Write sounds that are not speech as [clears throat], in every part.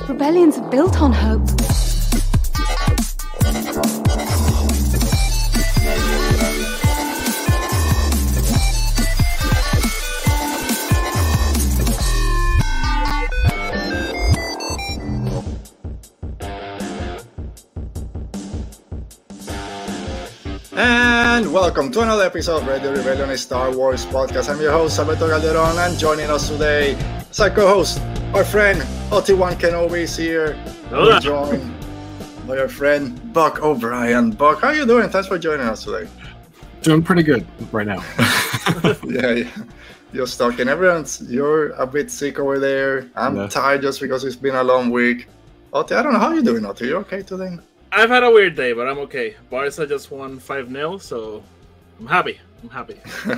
Rebellions are built on hope. And welcome to another episode of Radio Rebellion Star Wars podcast. I'm your host, Alberto Calderon, and joining us today is our co-host, our friend, Obi-Wan Kenobi is here. We're joined by our friend, Buck O'Brien. Buck, how are you doing? Thanks for joining us today. Doing pretty good right now. [laughs] yeah, yeah. You're stuck and everyone's, you're a bit sick over there. I'm Yeah. tired just because it's been a long week. Oti, I don't know how you're doing, Oti. You okay today? I've had a weird day, but I'm okay. Barca just won 5 0, so I'm happy. I'm happy. [laughs]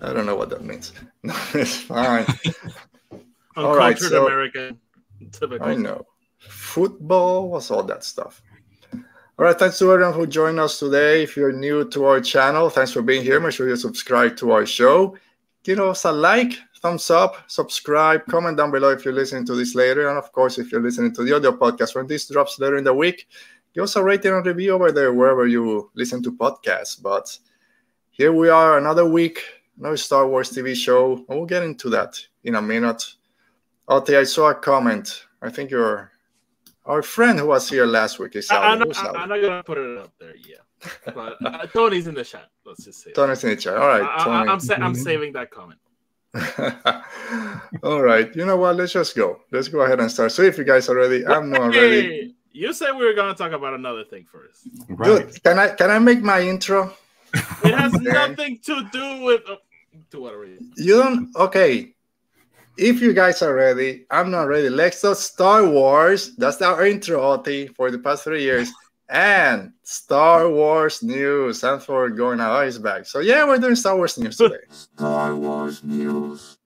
I don't know what that means. [laughs] No, it's fine. All right, so- American. Typical. I know. Football was all that stuff. All right, thanks to everyone who joined us today. If you're new to our channel, thanks for being here. Make sure you subscribe to our show. Give us a like, thumbs up, subscribe, comment down below if you're listening to this later. And of course, if you're listening to the audio podcast when this drops later in the week, give us a rating and review over there wherever you listen to podcasts. But here we are, another week, another Star Wars TV show. And we'll get into that in a minute. Oti, I saw a comment. I think you're our friend who was here last week is I, am out. not, I- I'm not gonna put it up there yet. But uh, [laughs] Tony's in the chat. Let's just say. that. Tony's in the chat. All right, I, I, Tony. I'm, sa- I'm saving that comment. [laughs] All right. You know what? Let's just go. Let's go ahead and start. So if you guys are ready, I'm not ready. Hey, you said we were gonna talk about another thing first. Right. Dude, can I can I make my intro? It has [laughs] nothing to do with. Uh, to whatever. it is. You don't okay. If you guys are ready, I'm not ready. Let's go Star Wars. That's our intro, Oti, for the past three years. And Star Wars news. And for going out, oh, he's back. So yeah, we're doing Star Wars news today. Star Wars news.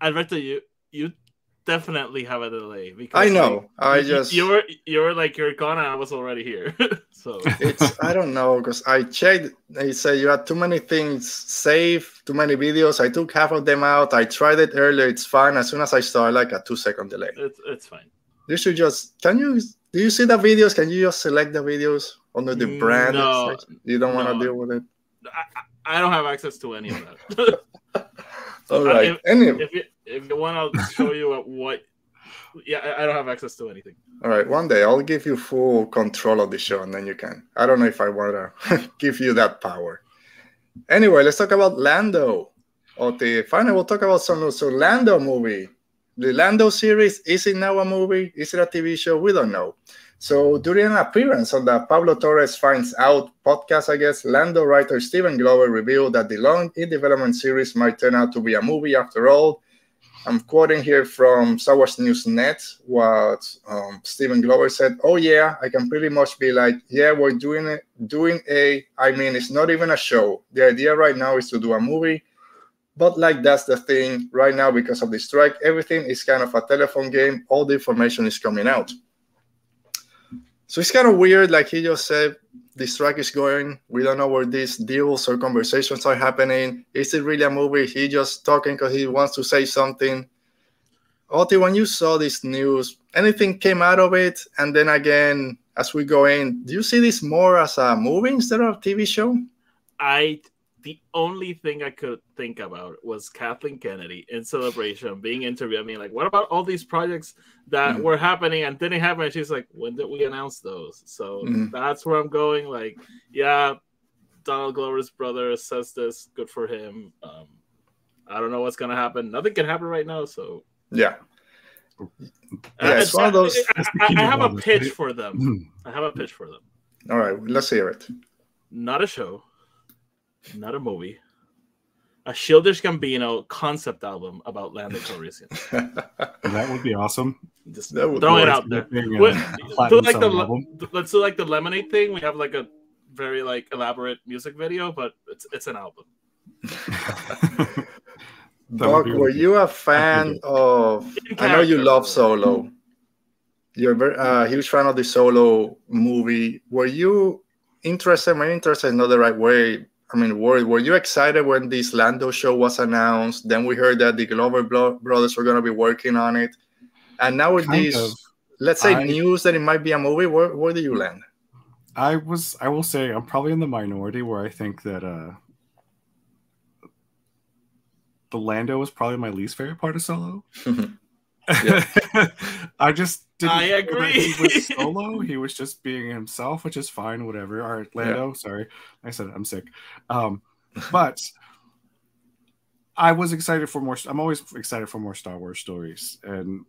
Alberto, you you definitely have a delay because I know. I just you're you were like you're gone and I was already here. [laughs] so it's I don't know because I checked. They say you had too many things saved, too many videos. I took half of them out. I tried it earlier. It's fine. As soon as I start, like a two second delay. it's it's fine. You should just can you do you see the videos? Can you just select the videos under the Mm, brand? no, you don't want to deal with it. I, I don't have access to any of that. [laughs] All right. Anyway, if you if you want, I'll [laughs] show you what. Yeah, I, I don't have access to anything. all right. One day I'll give you full control of the show, and then you can. I don't know if I want to [laughs] give you that power. Anyway, let's talk about Lando. Okay, finally we'll talk about some so Lando movie. The Lando series is it now a movie? Is it a TV show? We don't know. So during an appearance on the Pablo Torres Finds Out podcast, I guess Lando writer Stephen Glover revealed that the long in development series might turn out to be a movie after all. I'm quoting here from Star Wars News Net what um, Stephen Glover said. Oh yeah, I can pretty much be like, yeah, we're doing it, doing a. I mean, it's not even a show. The idea right now is to do a movie, but like that's the thing right now because of the strike. Everything is kind of a telephone game. All the information is coming out. So it's kind of weird. Like he just said, the track is going. We don't know where these deals or conversations are happening. Is it really a movie? He just talking because he wants to say something. Oti, when you saw this news, anything came out of it? And then again, as we go in, do you see this more as a movie instead of a TV show? I the only thing I could think about was Kathleen Kennedy in celebration being interviewed. I mean, like, what about all these projects that Mhm. were happening and didn't happen? And she's like, when did we announce those? So Mhm. that's where I'm going. Like, yeah, Donald Glover's brother says this. Good for him. Um, I don't know what's gonna happen. Nothing can happen right now. So Yeah. Yeah, it's one of those- I, I- I have a pitch for them. I have a pitch for them. All right, let's hear it. Not a show, not a movie. A Childish Gambino concept album about Lando [laughs] Calrissian. That would be awesome. Just That would throwing it out there. Being a Wait, platinum do like the selling le- album. let's do like the lemonade thing. We have like a very like elaborate music video, but it's it's an album. [laughs] That Doc, were you a fan of? I know you love Solo. You're a uh, huge fan of the Solo movie. Were you interested? My interested is not the right way. I mean, were were you excited when this Lando show was announced? Then we heard that the Glover Blo- brothers were going to be working on it. And now with Kind of. let's say I- news that it might be a movie, where, where do you land? I was I will say I'm probably in the minority where I think that uh the Lando was probably my least favorite part of Solo. [laughs] [laughs] I just didn't I feel that he agree. was solo. He was just being himself, which is fine, whatever. All right, Lando, sorry. I said it, I'm sick. Um but I was excited for more I'm always excited for more Star Wars stories. And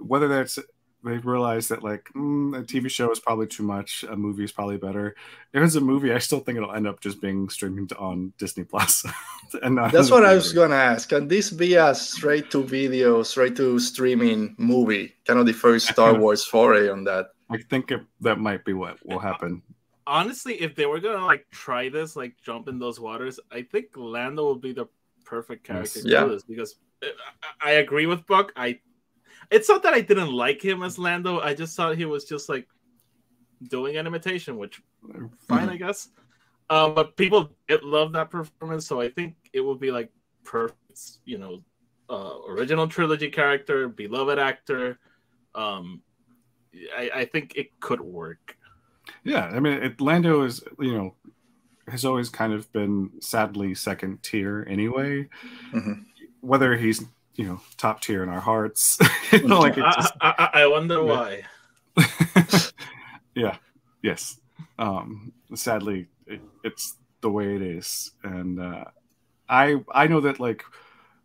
whether that's they realize that like mm, a TV show is probably too much, a movie is probably better. If it's a movie, I still think it'll end up just being streamed on Disney Plus. [laughs] and not That's in the what I was gonna ask. Can this be a straight to video, straight to streaming movie? Kind of the first Star [laughs] Wars foray on that. I think it, that might be what will happen. Honestly, if they were gonna like try this, like jump in those waters, I think Lando would be the perfect character Yes. to Yeah. do this because uh, I, I agree with Buck. I it's not that I didn't like him as Lando. I just thought he was just like doing an imitation, which fine, I guess. Um, but people did love that performance, so I think it would be like perfect, you know, uh, original trilogy character, beloved actor. Um, I, I think it could work. Yeah, I mean, it, Lando is you know has always kind of been sadly second tier anyway. Mhm. Whether he's you know top tier in our hearts, you [laughs] know, [laughs] like I, just, I, I- I wonder Yeah. why. [laughs] yeah, yes. Um, sadly, it, it's the way it is, and uh, I I know that like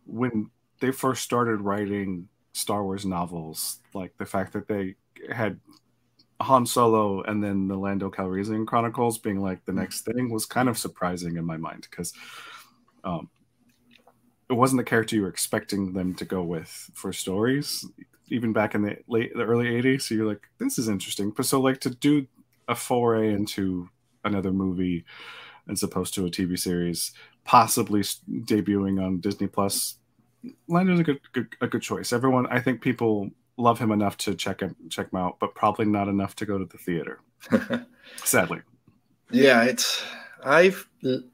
when they first started writing Star Wars novels, like the fact that they had Han Solo and then the Lando Calrissian Chronicles being like the next thing was kind of surprising in my mind because um, it wasn't the character you were expecting them to go with for stories, even back in the late the early '80s. So you're like, this is interesting. But so like to do a foray into another movie as opposed to a TV series, possibly debuting on Disney Plus. Lando's a good, good a good choice. Everyone, I think people love him enough to check him check him out, but probably not enough to go to the theater. [laughs] Sadly, Yeah, it's I've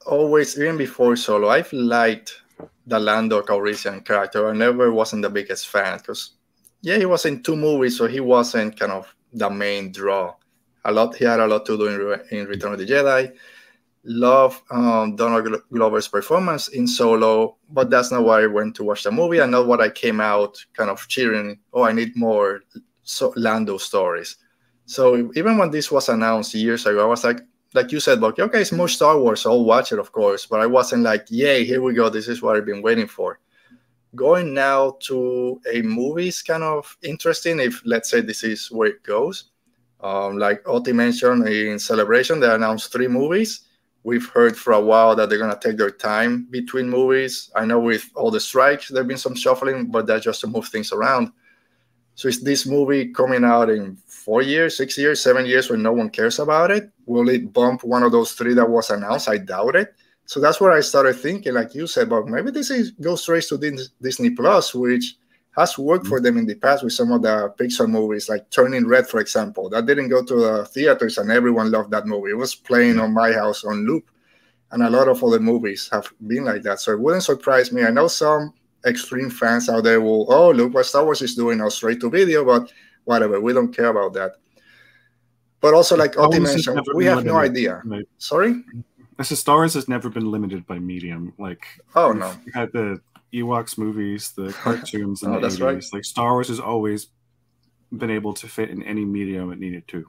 always even before Solo, I've liked the Lando Calrissian character. I never wasn't the biggest fan because yeah, he was in two movies, so he wasn't kind of the main draw. A lot he had a lot to do in, in Return of the Jedi. Love um, Donald Glover's performance in Solo, but that's not why I went to watch the movie, and not what I came out kind of cheering. Oh, I need more so Lando stories. So even when this was announced years ago, I was like, like you said, Bucky, okay, it's more Star Wars, so I'll watch it, of course. But I wasn't like, yay, here we go. This is what I've been waiting for. Going now to a movie is kind of interesting if, let's say, this is where it goes. Um, like Oti mentioned in Celebration, they announced three movies. We've heard for a while that they're going to take their time between movies. I know with all the strikes, there have been some shuffling, but that's just to move things around. So is this movie coming out in four years, six years, seven years when no one cares about it? Will it bump one of those three that was announced? I doubt it. So that's where I started thinking, like you said, but maybe this is goes straight to Disney Plus, which has worked for mm-hmm. them in the past with some of the Pixar movies, like Turning Red, for example. That didn't go to the theaters, and everyone loved that movie. It was playing on my house on loop, and a lot of other movies have been like that. So it wouldn't surprise me. I know some extreme fans out there will, oh, look what Star Wars is doing now, straight to video, but whatever, we don't care about that. But also, like Oti mentioned, we have no idea. Like, Sorry? Mm-hmm. this is Star Wars has never been limited by medium. Like Oh no. had the Ewoks movies, the [laughs] cartoons in Oh, the that's 80s. right. Like Star Wars has always been able to fit in any medium it needed to.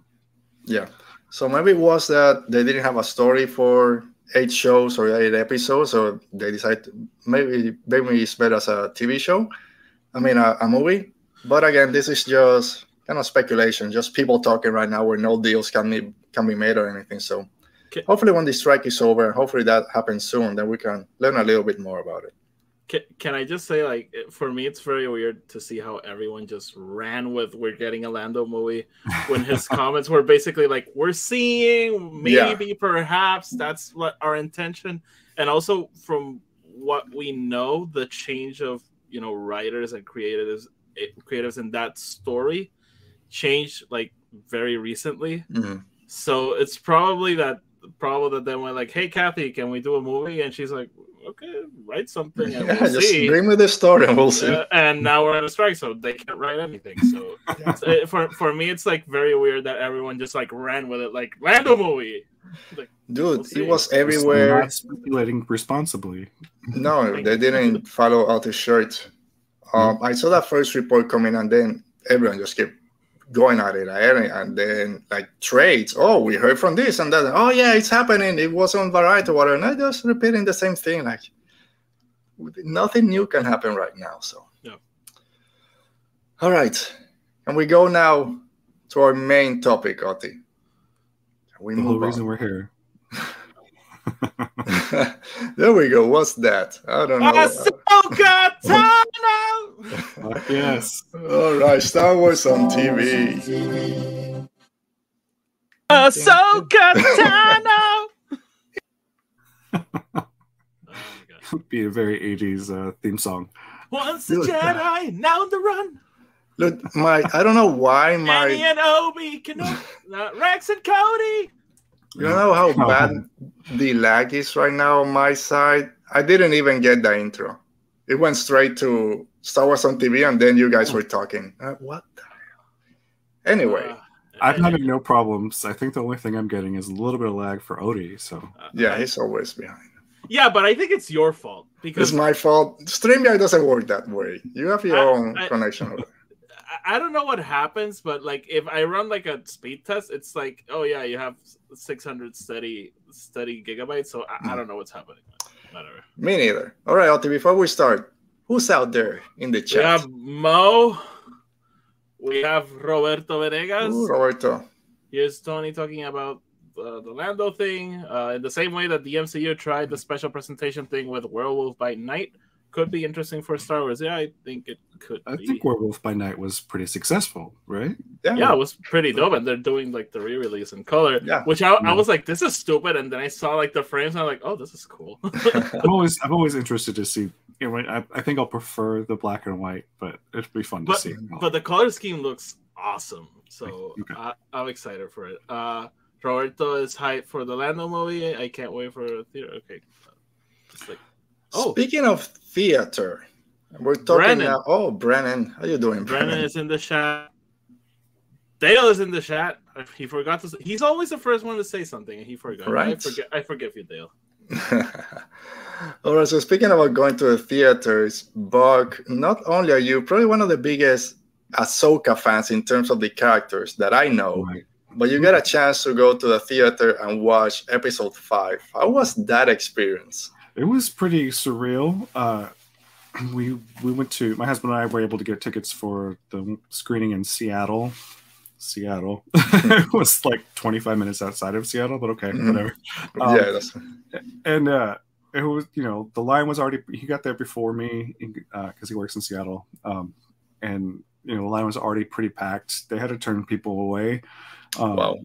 Yeah. So maybe it was that they didn't have a story for eight shows or eight episodes, so they decide maybe maybe it's better as a TV show. I mean, a, a movie. But again, this is just kind of speculation, just people talking right now where no deals can be can be made or anything. So Okay. hopefully, when the strike is over, hopefully that happens soon, then we can learn a little bit more about it. Can, can I just say, like, for me, it's very weird to see how everyone just ran with "We're getting a Lando movie" when his [laughs] comments were basically like, "We're seeing, maybe, perhaps that's what our intention," and also from what we know, the change of you know writers and creatives, eh, creatives in that story changed like very recently. Mhm. So it's probably that probably that they went like, "Hey, Kathy, can we do a movie?" And she's like, okay, write something and Yeah, [laughs] we'll just see. bring me the story and we'll see. Uh, and now we're on a strike, so they can't write anything. So [laughs] uh, for for me, it's like very weird that everyone just like ran with it, like Lando movie. Like, Dude, We'll it was everywhere. Not speculating responsibly. No, they didn't follow out the shirt. Um, I saw that first report coming, and then everyone just kept going at it, eh? and then like trades. Oh, we heard from this and that. Oh yeah, it's happening. It was on Variety Water, and I just repeating the same thing. Like nothing new can happen right now. So Yeah. All right, and we go now to our main topic, Oti. We The whole move reason we're here. [laughs] there we go. What's that? I don't know. Ahsoka Tano! [laughs] Fuck yes. All right, Star Wars on TV. Ahsoka Tano! oh [laughs] my. Be a very 80s uh, theme song. Once a Jedi, now on the run. Look, my I don't know why Annie my and Obi, Kenobi, uh, Rex and Cody. You know how [laughs] bad the lag is right now on my side. I didn't even get the intro. It went straight to Star Wars on TV, and then you guys were talking. Uh, what the hell? Anyway, Uh, I'm having no problems. I think the only thing I'm getting is a little bit of lag for Oti. So uh, yeah, he's always behind. yeah, but I think it's your fault because It's my fault. StreamYard doesn't work that way. You have your I- own I- connection. I- I don't know what happens, but like if I run like a speed test, it's like, oh yeah, you have 600 steady steady gigabytes. So I, I don't know what's happening. Whatever. Me neither. All right, Oti, before we start, who's out there in the chat? We have Mo. We have Roberto Venegas. Ooh, Roberto. Here's Tony talking about uh, the Lando thing. Uh, in the same way that the MCU tried the special presentation thing with Werewolf by Night, could be interesting for Star Wars. Yeah, I think it could. I be. think Werewolf by Night was pretty successful, right? yeah, yeah it was pretty dope, and they're doing like the re-release in color. Yeah. which I, I was like, this is stupid, and then I saw like the frames, and I'm like, oh, this is cool. [laughs] I'm always I'm always interested to see. You know, I, I think I'll prefer the black and white, but it'd be fun to but see. but the color scheme looks awesome, so Okay. I, I'm excited for it. Uh, Roberto is hyped for the Lando movie. I can't wait for a theater. Okay, it's like, oh, Speaking of theater, we're talking Brennan. now. Oh, Brennan, how you doing, Brennan is in the chat. Dale is in the chat. He forgot to. Say, he's always the first one to say something, and he forgot. I Right. forget. I forgive you, Dale. [laughs] All right. So speaking about going to the theaters, Buck, not only are you probably one of the biggest Ahsoka fans in terms of the characters that I know, Right. but you got a chance to go to the theater and watch Episode Five. How was that experience? It was pretty surreal. Uh, [clears throat] we we went to my husband and I were able to get tickets for the screening in Seattle. Seattle. [laughs] it was like 25 minutes outside of Seattle, but okay, Mhm. whatever. Um, yeah, that's fine. And uh, it was you know the line was already he got there before me because he works in Seattle, um, and you know the line was already pretty packed. They had to turn people away. Um, wow.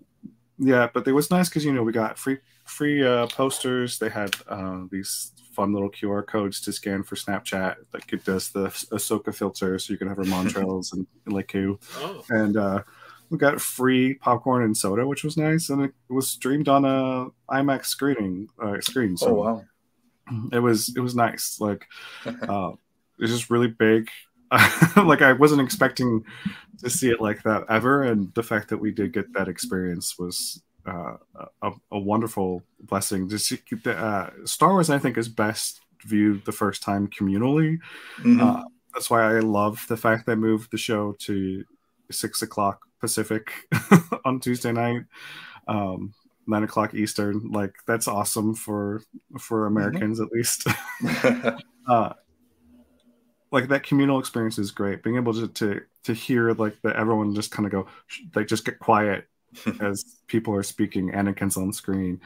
yeah, but it was nice because you know we got free free uh, posters. They had uh, these fun little QR codes to scan for Snapchat that could does the Ahsoka filter, so you can have her Montrals and [laughs] Lekku. Oh, And uh, we got free popcorn and soda, which was nice, and it was streamed on a IMAX screening uh, screen. So Oh wow. it was it was nice. Like [laughs] uh, it was just really big. [laughs] like I wasn't expecting to see it like that ever, and the fact that we did get that experience was uh, a, a wonderful blessing. To see the, uh, Star Wars, I think, is best viewed the first time communally. Mhm. Uh, that's why I love the fact they moved the show to six o'clock Pacific [laughs] on Tuesday night, um, nine o'clock Eastern. Like that's awesome for for Americans at least. [laughs] [laughs] uh, like that communal experience is great. Being able to to, to hear like that everyone just kind of go like just get quiet [laughs] as people are speaking. Anakin's on screen,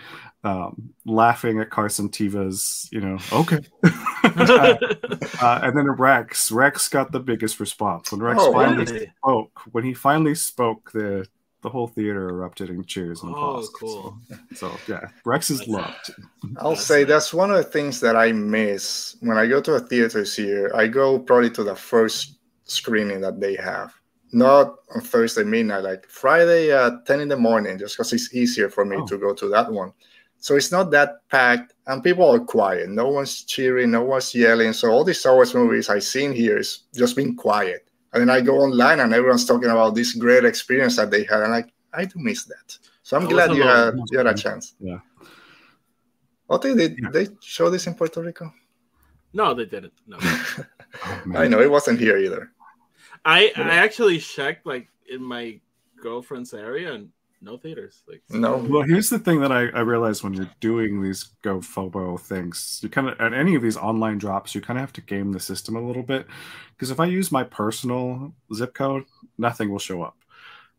um, laughing at Carson Teva's you know okay. [laughs] uh, and then Rex, Rex got the biggest response when Rex Oh, finally really? spoke. When he finally spoke, the the whole theater erupted in cheers and Oh, applause. cool. So, so, yeah, Rex is loved. I'll That's say nice. that's one of the things that I miss when I go to a theaters here. I go probably to the first screening that they have, not on Thursday midnight, like Friday at 10 in the morning, just because it's easier for me Oh. to go to that one. So it's not that packed and people are quiet. No one's cheering, no one's yelling. So all these Star Wars movies I've seen here is just being quiet. And then I go online and everyone's talking about this great experience that they had, and like I do miss that. So I'm I glad you had you had a chance. Yeah. Oh, Oti, did Yeah. they show this in Puerto Rico? No, they didn't. No, Oh. [laughs] I know it wasn't here either. I I actually checked like in my girlfriend's area and no theaters. Like No. Well, here's the thing that I, I realized when you're doing these GoFobo things. You kind of at any of these online drops, you kind of have to game the system a little bit. Because if I use my personal zip code, nothing will show up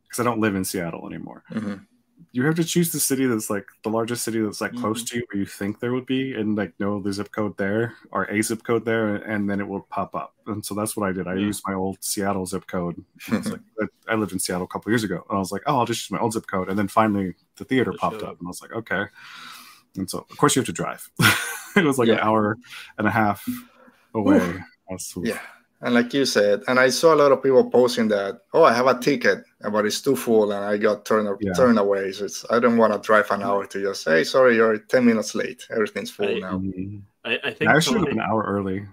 because I don't live in Seattle anymore. Mhm. You have to choose the city that's like the largest city that's like close Mhm. to you, where you think there would be, and like know the zip code there or a zip code there, and then it will pop up. And so that's what I did. I Yeah. used my old Seattle zip code. Like [laughs] I- lived in Seattle a couple years ago, and I was like, oh, I'll just use my old zip code. And then finally, the theater It popped up, up. and I was like, okay. And so, of course, you have to drive. [laughs] it was like an hour and a half away. Yeah. And like you said, and I saw a lot of people posting that, oh, I have a ticket, but it's too full and I got turned Yeah. turned away. So it's, I don't want to drive an hour to just say, sorry, you're 10 minutes late. Everything's full I- now. Mhm. I, I think I should have been an hour early.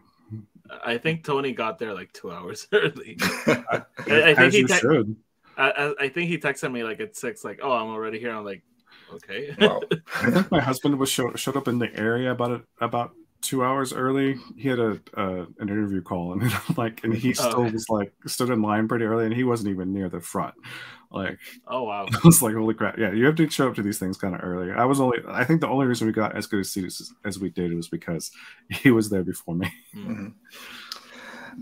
I think Tony got there like two hours [laughs] early. [laughs] I, I think he te- should. I, I- I think he texted me like at six, like, "Oh, I'm already here." I'm like, "Okay." wow. [laughs] I think my husband was show, showed up in the area about a, about two hours early. He had a uh, an interview call, and [laughs] like, and he Oh. still was like stood in line pretty early, and he wasn't even near the front. Like, oh wow. [laughs] I was like, holy crap! Yeah, you have to show up to these things kind of early. I was only, I think the only reason we got as good a seat as, as we did was because [laughs] he was there before me. Mhm.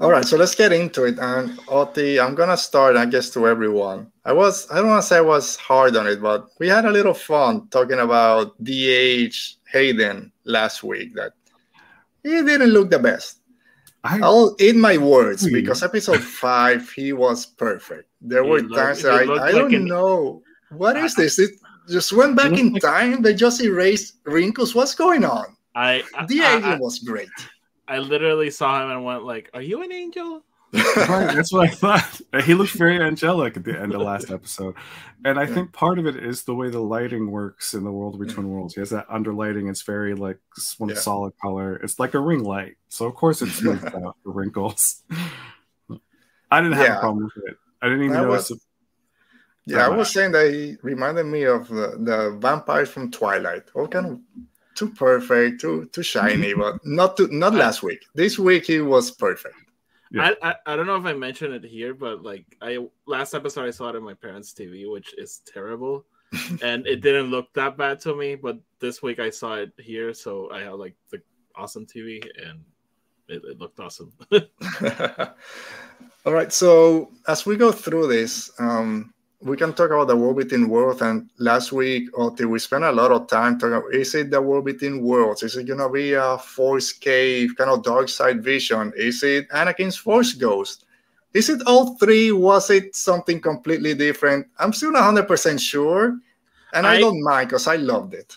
All right, so let's get into it. And Oti, I'm gonna start, I guess, to everyone. I was, I don't want to say I was hard on it, but we had a little fun talking about DH Hayden last week. That he didn't look the best. I, I'll eat my words Hmm. because episode five he was perfect. There He were looked- times that I, I like don't an- know what is this. It just went back in like- time. They just erased wrinkles. What's going on? I I, The I, alien was great. I literally saw him and went like, "Are you an angel?" Right, that's what I thought. He looked very angelic at the end of last episode, and I think part of it is the way the lighting works in the world between worlds. He has that underlighting; it's very like one Yeah. solid color. It's like a ring light, so of course it smooths [laughs] out the wrinkles. I didn't have Yeah. a problem with it. I didn't even I notice. was-. Yeah, I was saying that he reminded me of the, the vampires from Twilight. All kind of too perfect, too too shiny, [laughs] but not too, not last week. This week he was perfect. Yeah. I, I I don't know if I mentioned it here, but like I last episode I saw it on my parents' TV, which is terrible, [laughs] and it didn't look that bad to me. But this week I saw it here, so I have like the awesome TV, and it, it looked awesome. [laughs] [laughs] All right, so as we go through this, um, we can talk about the world between worlds. And last week, oh, Oti, we spent a lot of time talking. About, is it the world between worlds? Is it gonna be a Force cave, kind of dark side vision? Is it Anakin's Force ghost? Is it all three? Was it something completely different? I'm still 100 percent sure, and I, I- don't mind because I loved it.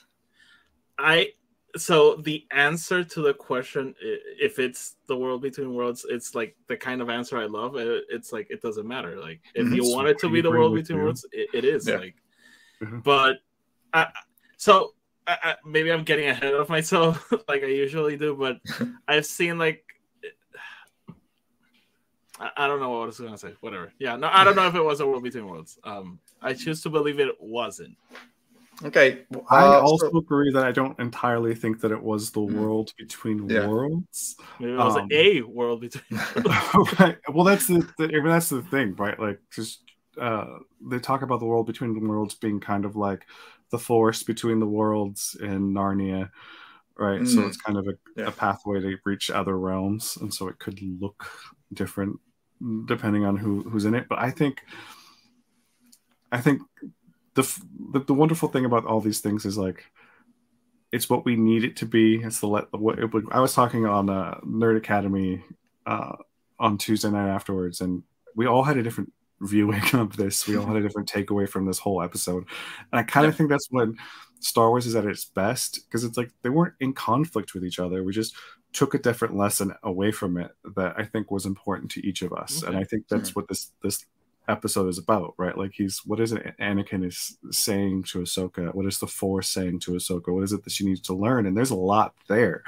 I so the answer to the question if it's the world between worlds it's like the kind of answer i love It- it's like it doesn't matter like if Mhm. you want it to be the world between you. worlds it, it is Yeah. like Mhm. but I, so I, I, maybe i'm getting ahead of myself [laughs] like i usually do but [laughs] i've seen like I, I don't know what I was gonna say. Whatever. Yeah, no, I don't know if it was a world between worlds. Um, I choose to believe it wasn't. Okay, I uh, also so- agree that I don't entirely think that it was the Mhm. world between Yeah. worlds. Maybe it was Um, a world between. [laughs] worlds. [laughs] right. Well, that's the, the I mean, that's the thing, right? Like, just uh, they talk about the world between the worlds being kind of like the force between the worlds in Narnia, right? So Mm. it's kind of a, Yeah. a pathway to reach other realms, and so it could look different depending on who who's in it. But I think, I think the the, the wonderful thing about all these things is like it's what we need it to be. It's the let what it would. I was talking on uh, Nerd Academy uh, on Tuesday night afterwards, and we all had a different viewing [laughs] of this. We all had a different takeaway from this whole episode, and I kind of think that's when Star Wars is at its best because it's like they weren't in conflict with each other. We just took a different lesson away from it that I think was important to each of us, and I think that's what this this episode is about, right? Like he's what is it Anakin is saying to Ahsoka? What is the Force saying to Ahsoka? What is it that she needs to learn? And there's a lot there.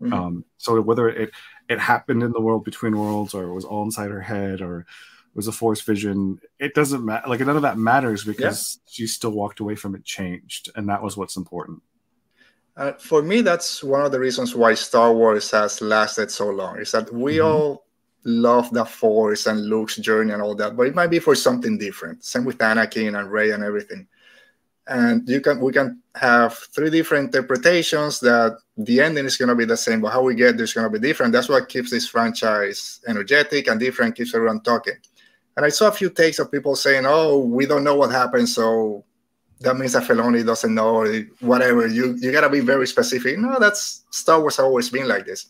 Mm-hmm. Um, so whether it it happened in the world between worlds or it was all inside her head or it was a Force vision, it doesn't matter. Like none of that matters because yeah. she still walked away from it changed, and that was what's important. Uh, for me, that's one of the reasons why Star Wars has lasted so long. Is that we mm-hmm. all love the Force and Luke's journey and all that, but it might be for something different. Same with Anakin and Rey and everything. And you can we can have three different interpretations that the ending is to be the same, but how we get there is to be different. That's what keeps this franchise energetic and different, keeps everyone talking. And I saw a few takes of people saying, "Oh, we don't know what happened, so that means that Filoni doesn't know or whatever." You you gotta be very specific. No, that's Star Wars always been like this.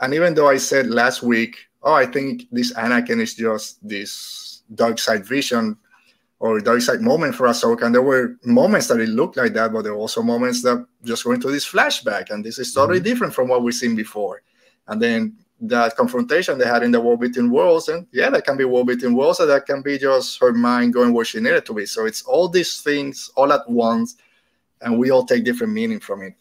And even though I said last week oh, I think this Anakin is just this dark side vision or dark side moment for Ahsoka. And there were moments that it looked like that, but there were also moments that just went into this flashback. And this is totally mm-hmm. different from what we've seen before. And then that confrontation they had in the War Between Worlds, and yeah, that can be War Between Worlds, and that can be just her mind going where she needed to be. So it's all these things all at once, and we all take different meaning from it.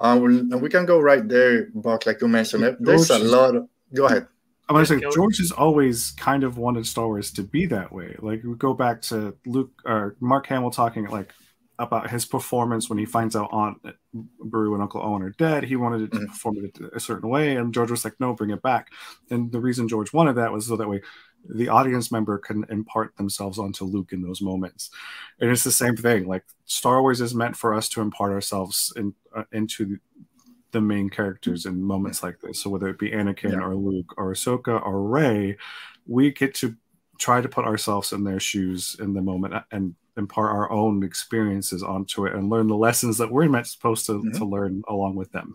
Um, and we can go right there, Buck, like you mentioned. There's a lot. Of, go ahead. I was saying George has always kind of wanted Star Wars to be that way. Like we go back to Luke or Mark Hamill talking like about his performance when he finds out Aunt Beru and Uncle Owen are dead. He wanted it to mm-hmm. perform it a certain way, and George was like, "No, bring it back." And the reason George wanted that was so that way the audience member can impart themselves onto Luke in those moments. And it's the same thing. Like Star Wars is meant for us to impart ourselves in, uh, into the main characters in moments like this. So whether it be Anakin yeah. or Luke or Ahsoka or Rey, we get to try to put ourselves in their shoes in the moment and impart our own experiences onto it and learn the lessons that we're meant supposed to, mm-hmm. to learn along with them.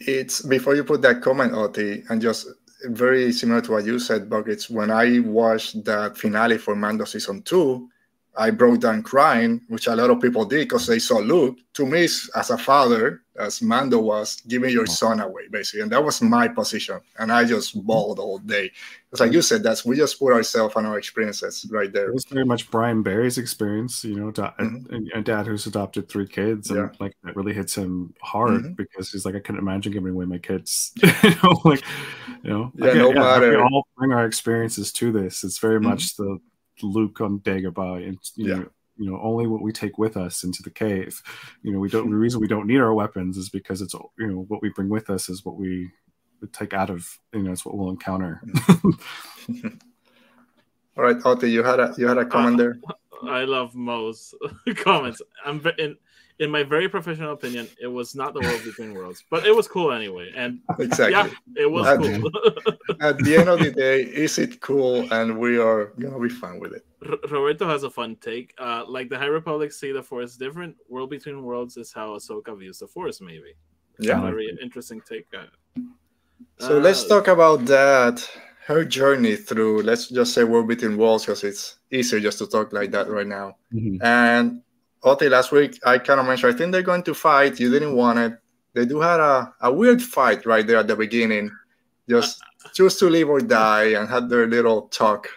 It's before you put that comment, Oti, and just very similar to what you said, but It's when I watched that finale for Mando season two, I broke down crying, which a lot of people did because they saw Luke. To me, as a father, as Mando was, giving your son away, basically. And that was my position. And I just bawled all day. It's like you said, that's we just put ourselves on our experiences right there. It was very much Brian Barry's experience, you know, mm-hmm. a, a, dad who's adopted three kids. And yeah. like that really hits him hard mm-hmm. because he's like, I couldn't imagine giving away my kids. [laughs] you know, like, you know, yeah, no yeah, matter. We all bring our experiences to this. It's very mm-hmm. much the Luke on Dagobah, and you yeah. know, you know, only what we take with us into the cave. You know, we don't. the reason we don't need our weapons is because it's you know what we bring with us is what we take out of you know it's what we'll encounter. [laughs] All right, Oti, you had a you had a comment uh, there. I love Mo's [laughs] comments. I'm in in my very professional opinion, it was not the world between worlds, but it was cool anyway. And [laughs] exactly, yeah, it was at, cool. at the end of the day, is it cool? And we are gonna be fine with it. R- Roberto has a fun take. Uh, like the High Republic see the Force different. World between worlds is how Ahsoka views the Force. Maybe. Yeah. Very interesting take. Uh, so uh, let's talk about that. Her journey through, let's just say, World Between Worlds, because it's easier just to talk like that right now. Mm-hmm. And Oti, last week I kind of mentioned I think they're going to fight. You didn't want it. They do have a, a weird fight right there at the beginning. Just choose to live or die and had their little talk.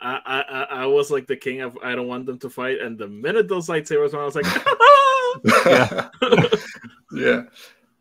I, I I was like the king of I don't want them to fight, and the minute those lightsabers went, I was like, [laughs] yeah, yeah. [laughs]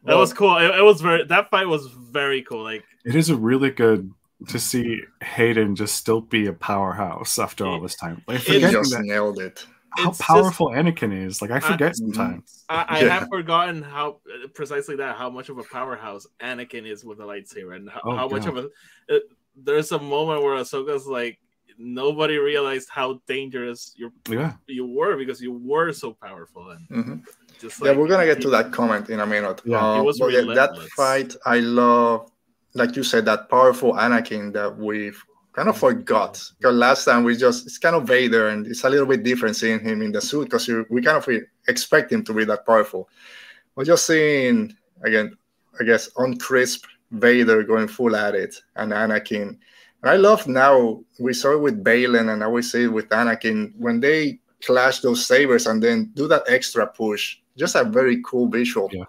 That well, was cool. It, it, was very that fight was very cool. Like it is a really good to see Hayden just still be a powerhouse after all this time. Like, he just that, nailed it how powerful just, Anakin is. Like I forget I, sometimes. I, I yeah. have forgotten how precisely that how much of a powerhouse Anakin is with the lightsaber, and how, oh, how much of a. Uh, there's a moment where Ahsoka's like, nobody realized how dangerous you yeah. you were because you were so powerful and. Mm-hmm. Just like, yeah, we're gonna get to that comment in a minute. Yeah, uh, it was yeah, that fight. I love, like you said, that powerful Anakin that we've kind of forgot because last time we just it's kind of Vader and it's a little bit different seeing him in the suit because we kind of expect him to be that powerful. We're just seeing again, I guess, on crisp Vader going full at it and Anakin. And I love now we saw it with Baylan and now we see it with Anakin when they clash those sabers and then do that extra push. Just a very cool visual. Yeah.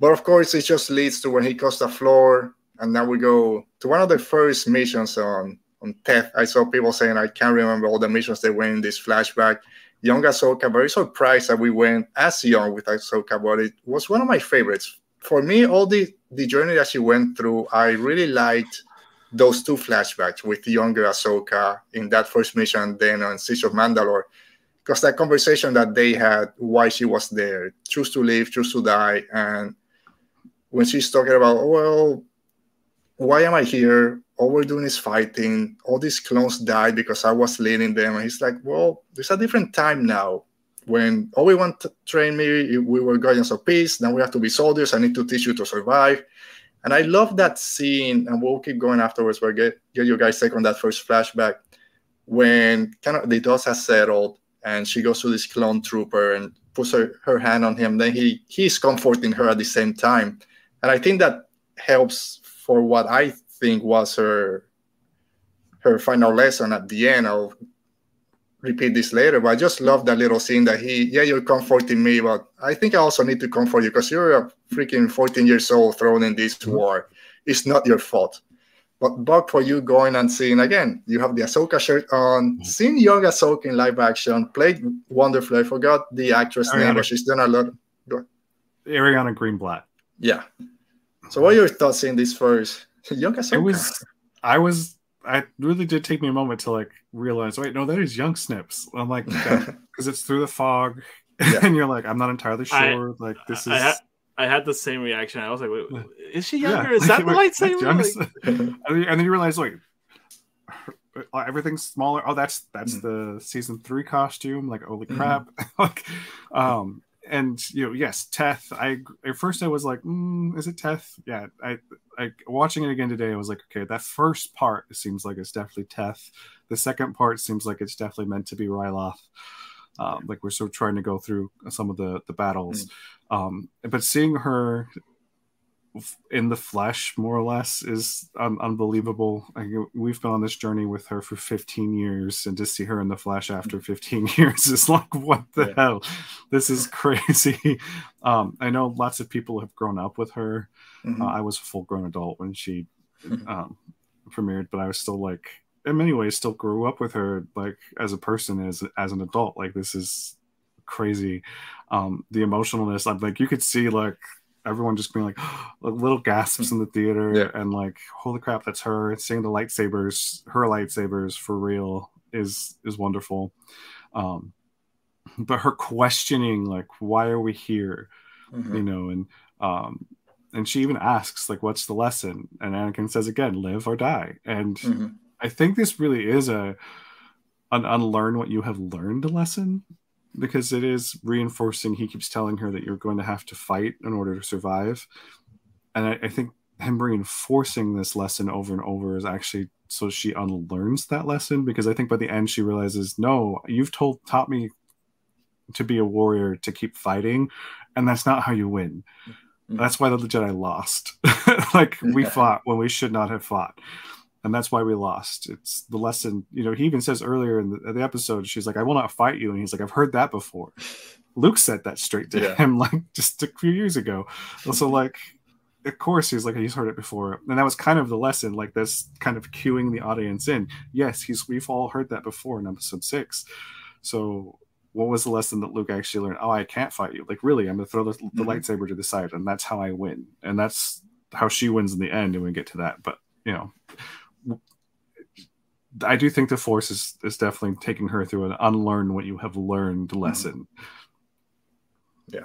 But of course, it just leads to when he cuts the floor and now we go to one of the first missions on on Teth. I saw people saying I can't remember all the missions they went in this flashback. Young Ahsoka, very surprised that we went as young with Ahsoka, but it was one of my favorites. For me, all the the journey that she went through, I really liked those two flashbacks with younger Ahsoka in that first mission, then on Siege of Mandalore, because that conversation that they had, why she was there, choose to live, choose to die, and when she's talking about, well, why am I here? All we're doing is fighting. All these clones died because I was leading them. And he's like, well, there's a different time now. When all we want to train me, we were guardians of peace. Now we have to be soldiers. I need to teach you to survive. And I love that scene, and we'll keep going afterwards, but get, get you guys take on that first flashback when kind of the dust has settled and she goes to this clone trooper and puts her, her hand on him. Then he he's comforting her at the same time. And I think that helps for what I think was her her final lesson at the end. I'll repeat this later, but I just love that little scene that he, yeah, you're comforting me, but I think I also need to comfort you because you're a freaking 14 years old thrown in this mm-hmm. war. It's not your fault. But Buck, for you going and seeing again, you have the Ahsoka shirt on, mm-hmm. seeing young Ahsoka in live action, played wonderfully. I forgot the actress Ariana, name, but she's done a lot. Ariana Greenblatt. Yeah. So, what are your thoughts in this first [laughs] young Ahsoka? It was, I was, I really did take me a moment to like realize, wait, no, that is young Snips. I'm like, [laughs] because it's through the fog, [laughs] yeah. and you're like, I'm not entirely sure. I, like, this is. I, I had the same reaction. I was like, Wait, "Is she younger? Yeah. Is that the lightsaber?" Like... and then you realize, like, everything's smaller. Oh, that's that's mm. the season three costume. Like, holy mm-hmm. crap! like, um, and you know, yes, Teth. I at first I was like, mm, is it Teth? Yeah. I, like watching it again today. I was like, okay, that first part seems like it's definitely Teth. The second part seems like it's definitely meant to be Ryloth. Um, like we're sort of trying to go through some of the the battles. Mm. Um, but seeing her in the flesh, more or less, is un- unbelievable. Like, we've been on this journey with her for 15 years, and to see her in the flesh after 15 [laughs] years is like, what the yeah. hell? This is [laughs] crazy. Um, I know lots of people have grown up with her. Mm-hmm. Uh, I was a full grown adult when she mm-hmm. um, premiered, but I was still like, in many ways, still grew up with her, like as a person, as as an adult. Like this is crazy. Um, the emotionalness, I'm like, you could see like everyone just being [gasps] like, little gasps in the theater yeah. and like, holy crap, that's her. Seeing the lightsabers, her lightsabers for real is is wonderful. Um, but her questioning, like, why are we here? Mm-hmm. You know, and um, and she even asks, like, what's the lesson? And Anakin says again, live or die. And mm-hmm. I think this really is a an unlearn what you have learned lesson because it is reinforcing. He keeps telling her that you're going to have to fight in order to survive, and I, I think him reinforcing this lesson over and over is actually so she unlearns that lesson because I think by the end she realizes, no, you've told taught me to be a warrior to keep fighting, and that's not how you win. Mm-hmm. That's why the Jedi lost. [laughs] like we [laughs] fought when we should not have fought and that's why we lost. It's the lesson. You know, he even says earlier in the, the, episode, she's like, "I will not fight you," and he's like, "I've heard that before." Luke said that straight to yeah. him, [laughs] like just a few years ago. So, like, of course, he's like, he's heard it before, and that was kind of the lesson, like this, kind of cueing the audience in. Yes, he's we've all heard that before in episode six. So, what was the lesson that Luke actually learned? Oh, I can't fight you. Like, really, I'm gonna throw the, the mm-hmm. lightsaber to the side, and that's how I win, and that's how she wins in the end. And we get to that, but you know I do think the Force is, is definitely taking her through an unlearn what you have learned mm-hmm. lesson. Yeah.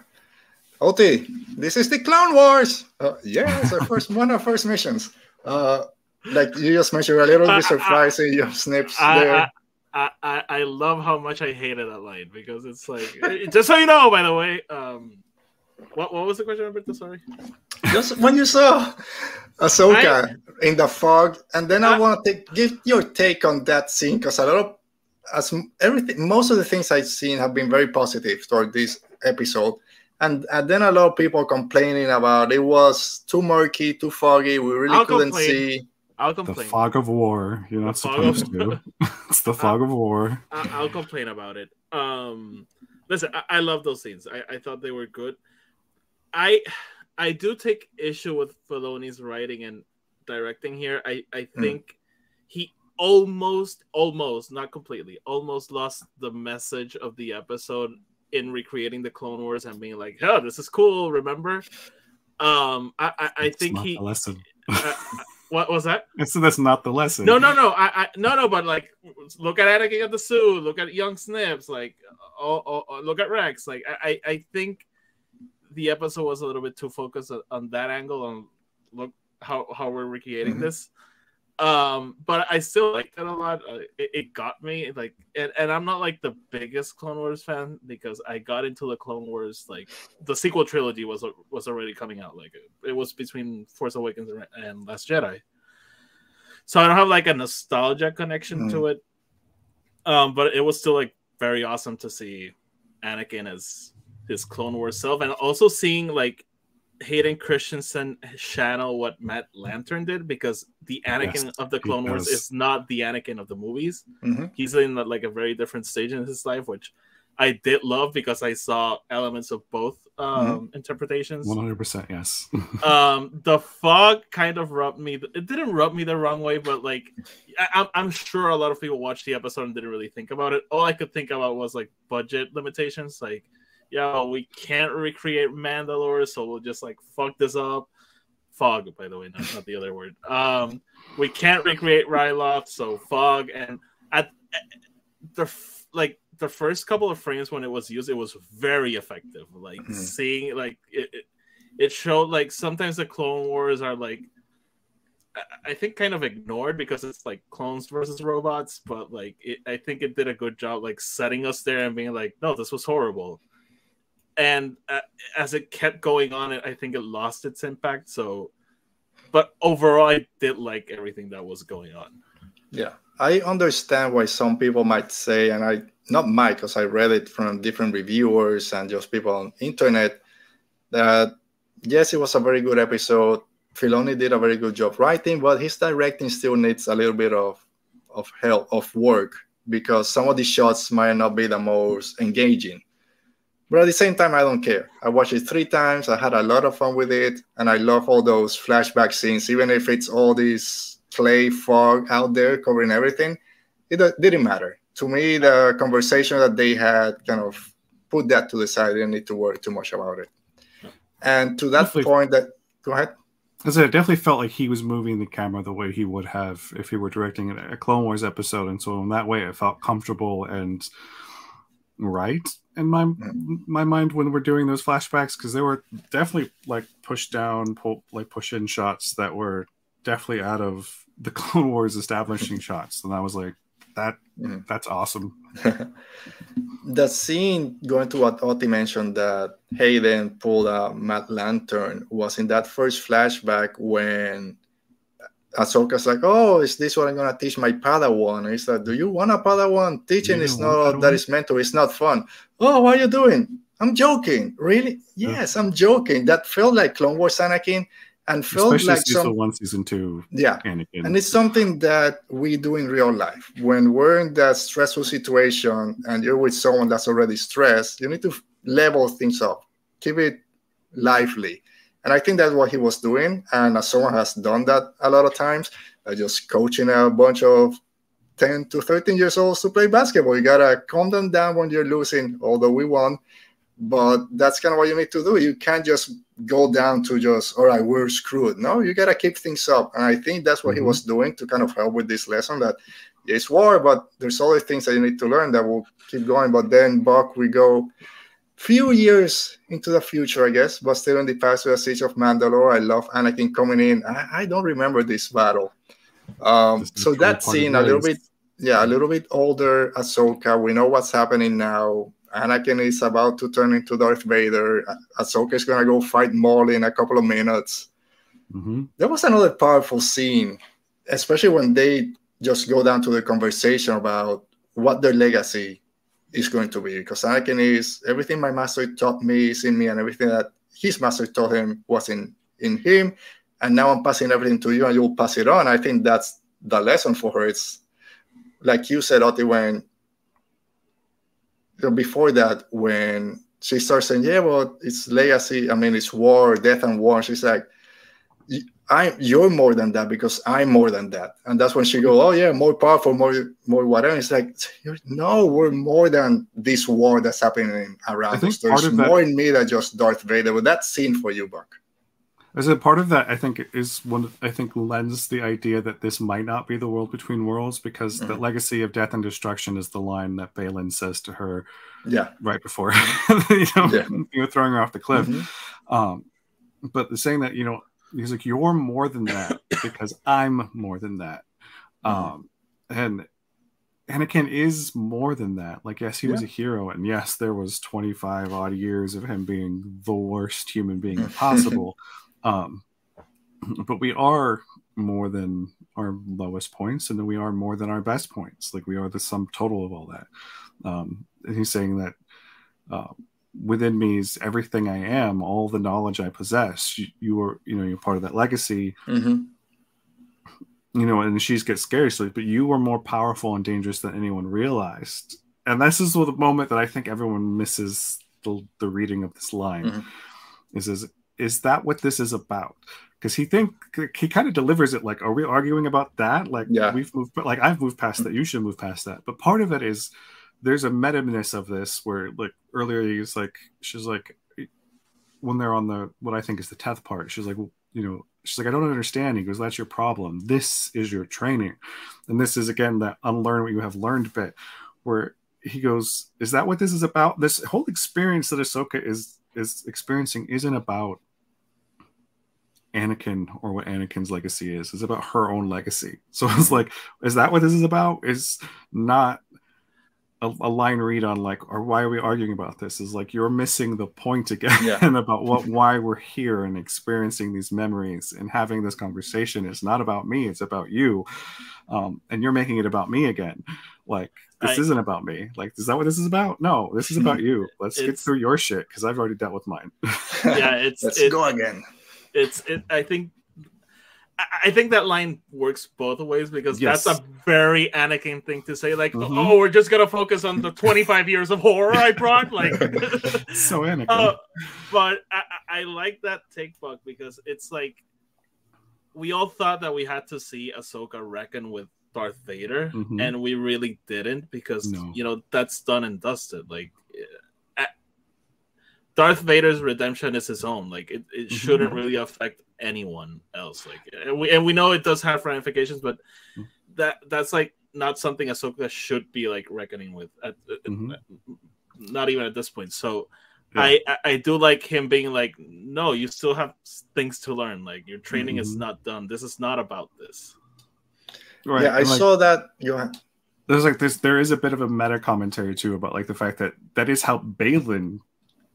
Oti, this is the Clone Wars. Uh, yeah, it's our first [laughs] one of our first missions. Uh, like you just mentioned, a little bit surprising. You have snips I, there. I, I, I love how much I hated that line because it's like [laughs] just so you know, by the way. Um, what what was the question, Roberto? Sorry. Just when you saw Ahsoka I, in the fog, and then I, I want to give your take on that scene because a lot of as everything, most of the things I've seen have been very positive toward this episode, and, and then a lot of people complaining about it was too murky, too foggy. We really I'll couldn't complain. see. I'll complain. The fog of war. You're not supposed of... to. [laughs] it's the fog I'll, of war. I'll complain about it. Um, listen, I, I love those scenes. I, I thought they were good. I I do take issue with Filoni's writing and directing here. I I hmm. think mm. he almost, almost, not completely, almost lost the message of the episode in recreating the Clone Wars and being like, "Oh, this is cool." Remember? Um, I I, I think he. lesson. uh, what was that? [laughs] So that's not the lesson. No, no, no. I, I no, no. But like, look at Anakin at the zoo. Look at young Snips. Like, oh, oh, oh, look at Rex. Like, I, I think the episode was a little bit too focused on that angle. On look how how we're recreating Mhm. this. Um, but I still liked it a lot. Uh, it, it got me like, and, and I'm not like the biggest Clone Wars fan because I got into the Clone Wars like the sequel trilogy was was already coming out. Like it, it was between Force Awakens and, and Last Jedi, so I don't have like a nostalgia connection to it. Um, but it was still like very awesome to see Anakin as his Clone Wars self, and also seeing like Hayden Christensen channel what Matt Lanter did because the Anakin Yes, of the Clone Wars is not the Anakin of the movies. Mhm. He's in like a very different stage in his life, which I did love because I saw elements of both um, interpretations. One hundred percent, yes. [laughs] Um, the fog kind of rubbed me. It didn't rub me the wrong way, but like I, I'm, I'm sure a lot of people watched the episode and didn't really think about it. All I could think about was like budget limitations. Like, yo, we can't recreate Mandalore, so we'll just like fuck this up. Fog, by the way, not, not the other word. Um, we can't recreate Ryloth, so fog. And at, at the f- like the first couple of frames when it was used, it was very effective. Like Mhm. seeing like it, it, it showed like sometimes the Clone Wars are like I- I think kind of ignored because it's like clones versus robots, but like it, I think it did a good job like setting us there and being like, no, this was horrible. And uh, as it kept going on, it I think it lost its impact. So, but overall, I did like everything that was going on. Yeah, I understand why some people might say, and I not might because I read it from different reviewers and just people on internet that yes, it was a very good episode. Filoni did a very good job writing, but his directing still needs a little bit of of help of work because some of the shots might not be the most engaging. But at the same time, I don't care. I watched it three times. I had a lot of fun with it, and I love all those flashback scenes, even if it's all this clay fog out there covering everything. It didn't matter to me. The conversation that they had kind of put that to the side. I didn't need to worry too much about it. And to that Definitely. point, that go ahead. I said it definitely felt like he was moving the camera the way he would have if he were directing a Clone Wars episode, and so in that way, it felt comfortable and right in my my mind when we're doing those flashbacks because they were definitely like push down, pull, like push in shots that were definitely out of the [laughs] Clone Wars establishing shots, and I was like, that Mhm. that's awesome. [laughs] the scene going to what Oti mentioned that Hayden pulled a Matt Lanter was in that first flashback when Ahsoka's like, "Oh, is this what I'm gonna teach my Padawan?" He's like, "Do you want a Padawan? Teaching You is not that is meant to. It's not fun." Oh, what are you doing? I'm joking. Really? Yeah. Yes, I'm joking. That felt like Clone Wars Anakin, and felt Especially like season some one, season two, yeah. Anakin. And it's something that we do in real life. When we're in that stressful situation and you're with someone that's already stressed, you need to level things up, keep it lively. And I think that's what he was doing. And as someone has done that a lot of times, uh, just coaching a bunch of 10 to 13 years olds to play basketball. You got to calm them down when you're losing, although we won. But that's kind of what you need to do. You can't just go down to just, all right, we're screwed. No, you got to keep things up. And I think that's what he Mhm. was doing to kind of help with this lesson that it's war, but there's other things that you need to learn that will keep going. But then, Buck, we go few years into the future, I guess, but still in the past with the Siege of Mandalore. I love Anakin coming in. I, I don't remember this battle. Um, This so that scene, a little bit, yeah, a little bit older Ahsoka. We know what's happening now. Anakin is about to turn into Darth Vader. Ah- Ahsoka is gonna go fight Maul in a couple of minutes. Mhm. There was another powerful scene, especially when they just go down to the conversation about what their legacy is going to be. Because Anakin is everything my master taught me is in me, and everything that his master taught him was in in him. And now I'm passing everything to you, and you'll pass it on. I think that's the lesson for her. It's like you said, Oti, when before that, when she starts saying, "Yeah, well, it's legacy. I mean, it's war, death, and war." She's like, I you're more than that because I'm more than that. And that's when she go, oh yeah, more powerful, more more whatever. It's like no, we're more than this war that's happening around us. There's more that, in me than just Darth Vader. But that scene for you, Buck. As a part of that, I think is one. I think lends the idea that this might not be the world between worlds because mm-hmm. the legacy of death and destruction is the line that Baylan says to her. Yeah. Right before [laughs] you know, yeah. throwing her off the cliff. Mm-hmm. Um, but the saying that you know he's like you're more than that [coughs] because i'm more than that. Mm-hmm. um and anakin is more than that. Like yes he yeah. was a hero and yes there was 25 odd years of him being the worst human being [laughs] possible. Um but we are more than our lowest points and then we are more than our best points. Like we are the sum total of all that. Um and he's saying that uh, within me is everything I am, all the knowledge I possess. You, you are, you know, you're part of that legacy. Mm-hmm. You know, and she's gets scary so, but you were more powerful and dangerous than anyone realized. And this is the moment that I think everyone misses the, the reading of this line. Mm-hmm. Is is is that what this is about? Because he think he kind of delivers it like, are we arguing about that? Like, yeah. we've moved, but like I've moved past that. You should move past that. But part of it is there's a meta-ness of this where like earlier he's like she's like when they're on the what I think is the tenth part, she's like, well, you know, she's like, I don't understand. He goes, That's your problem. This is your training. And this is again that unlearn what you have learned bit where he goes, Is that what this is about? This whole experience that Ahsoka is is experiencing isn't about Anakin or what Anakin's legacy is. It's about her own legacy. So it's mm-hmm. like, is that what this is about? Is not a, a, line read on like or why are we arguing about this? is like you're missing the point again yeah. [laughs] about what why we're here and experiencing these memories and having this conversation it's not about me it's about you um, and you're making it about me again. Like this I, isn't about me. Like is that what this is about? No this is about [laughs] you. Let's get through your shit because i've already dealt with mine. Yeah it's let's it, go again. it's it i think I think that line works both ways because yes. that's a very Anakin thing to say. Like, mm-hmm. oh, we're just gonna focus on the [laughs] 25 years of horror I brought. Like, [laughs] so [laughs] Anakin. Uh, but I, I like that take, Buck, because it's like we all thought that we had to see Ahsoka reckon with Darth Vader, mm-hmm. and we really didn't because no. you know that's done and dusted. Like, Darth Vader's redemption is his own. Like it, it mm-hmm. shouldn't really affect anyone else. Like and we and we know it does have ramifications, but mm. that that's like not something Ahsoka should be like reckoning with at, mm-hmm. not even at this point. So yeah. I I do like him being like, no, you still have things to learn. Like your training mm-hmm. is not done. This is not about this. Right. Yeah, I like, saw that. You there's like this. There is a bit of a meta commentary too about like the fact that that is how Baylan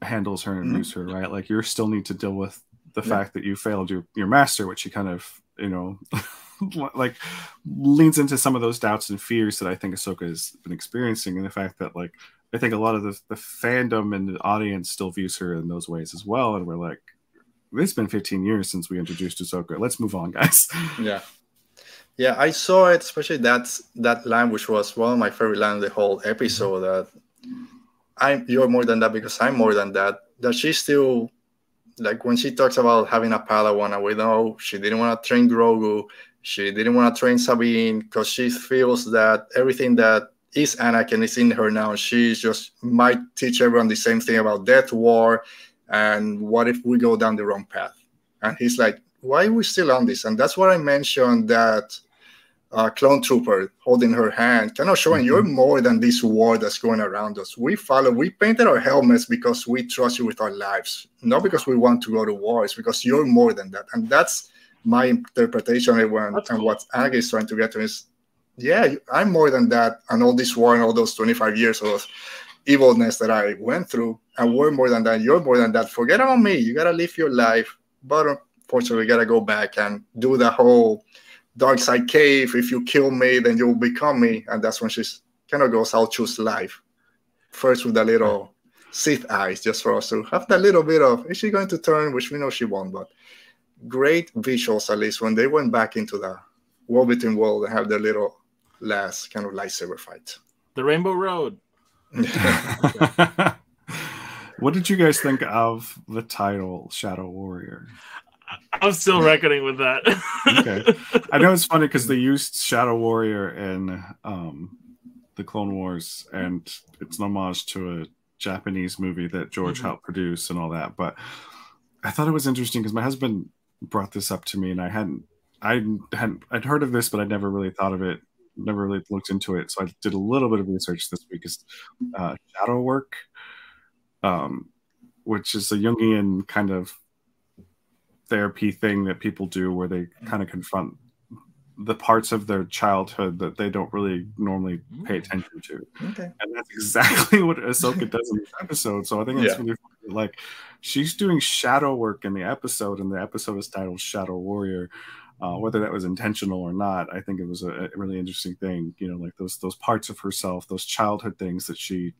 handles her and mm-hmm. her, right? Like you still need to deal with the yeah. fact that you failed your your master, which he kind of you know [laughs] like leans into some of those doubts and fears that I think Ahsoka has been experiencing, and the fact that like I think a lot of the, the fandom and the audience still views her in those ways as well, and we're like, it's been 15 years since we introduced Ahsoka. Let's move on, guys. [laughs] Yeah. Yeah, I saw it, especially that that line, which was one of my favorite lines the whole episode. That I'm you're more than that because I'm more than that. That she still like when she talks about having a Padawan, and we know she didn't want to train Grogu, she didn't want to train Sabine because she feels that everything that is Anakin is in her now. She just might teach everyone the same thing about Death War, and what if we go down the wrong path? And he's like, why are we still on this? And that's what I mentioned that uh, clone trooper holding her hand, kind of showing mm-hmm. you're more than this war that's going around us. We follow, we painted our helmets because we trust you with our lives, not because we want to go to war. It's because you're more than that, and that's my interpretation of when, and what Ag is trying to get to is, yeah, I'm more than that, and all this war and all those 25 years of evilness that I went through, and we're more than that. You're more than that. Forget about me. You gotta live your life, but unfortunately, we gotta go back and do the whole dark side cave. If you kill me, then you'll become me. And that's when she's kind of goes, I'll choose life. First with a little Sith eyes, just for us to have that little bit of, is she going to turn? Which we know she won't, but great visuals at least when they went back into the world between world and have their little last kind of lightsaber fight. The Rainbow Road. [laughs] what did you guys think of the title Shadow Warrior? I'm still reckoning with that. okay. I know it's funny because they used Shadow Warrior in um, the Clone Wars, and it's an homage to a Japanese movie that George Mhm. helped produce and all that. But I thought it was interesting because my husband brought this up to me, and I hadn't, I hadn't, I'd heard of this, but I'd never really thought of it, never really looked into it. So I did a little bit of research this week. Is uh, shadow work, um, which is a Jungian kind of therapy thing that people do where they kind of confront the parts of their childhood that they don't really normally pay attention to. Okay. And that's exactly [laughs] what Ahsoka [laughs] does in this episode. So I think it's Yeah. really funny. like she's doing shadow work in the episode, and the episode is titled Shadow Warrior. Uh, whether that was intentional or not, I think it was a, a really interesting thing. You know, like those those parts of herself, those childhood things that she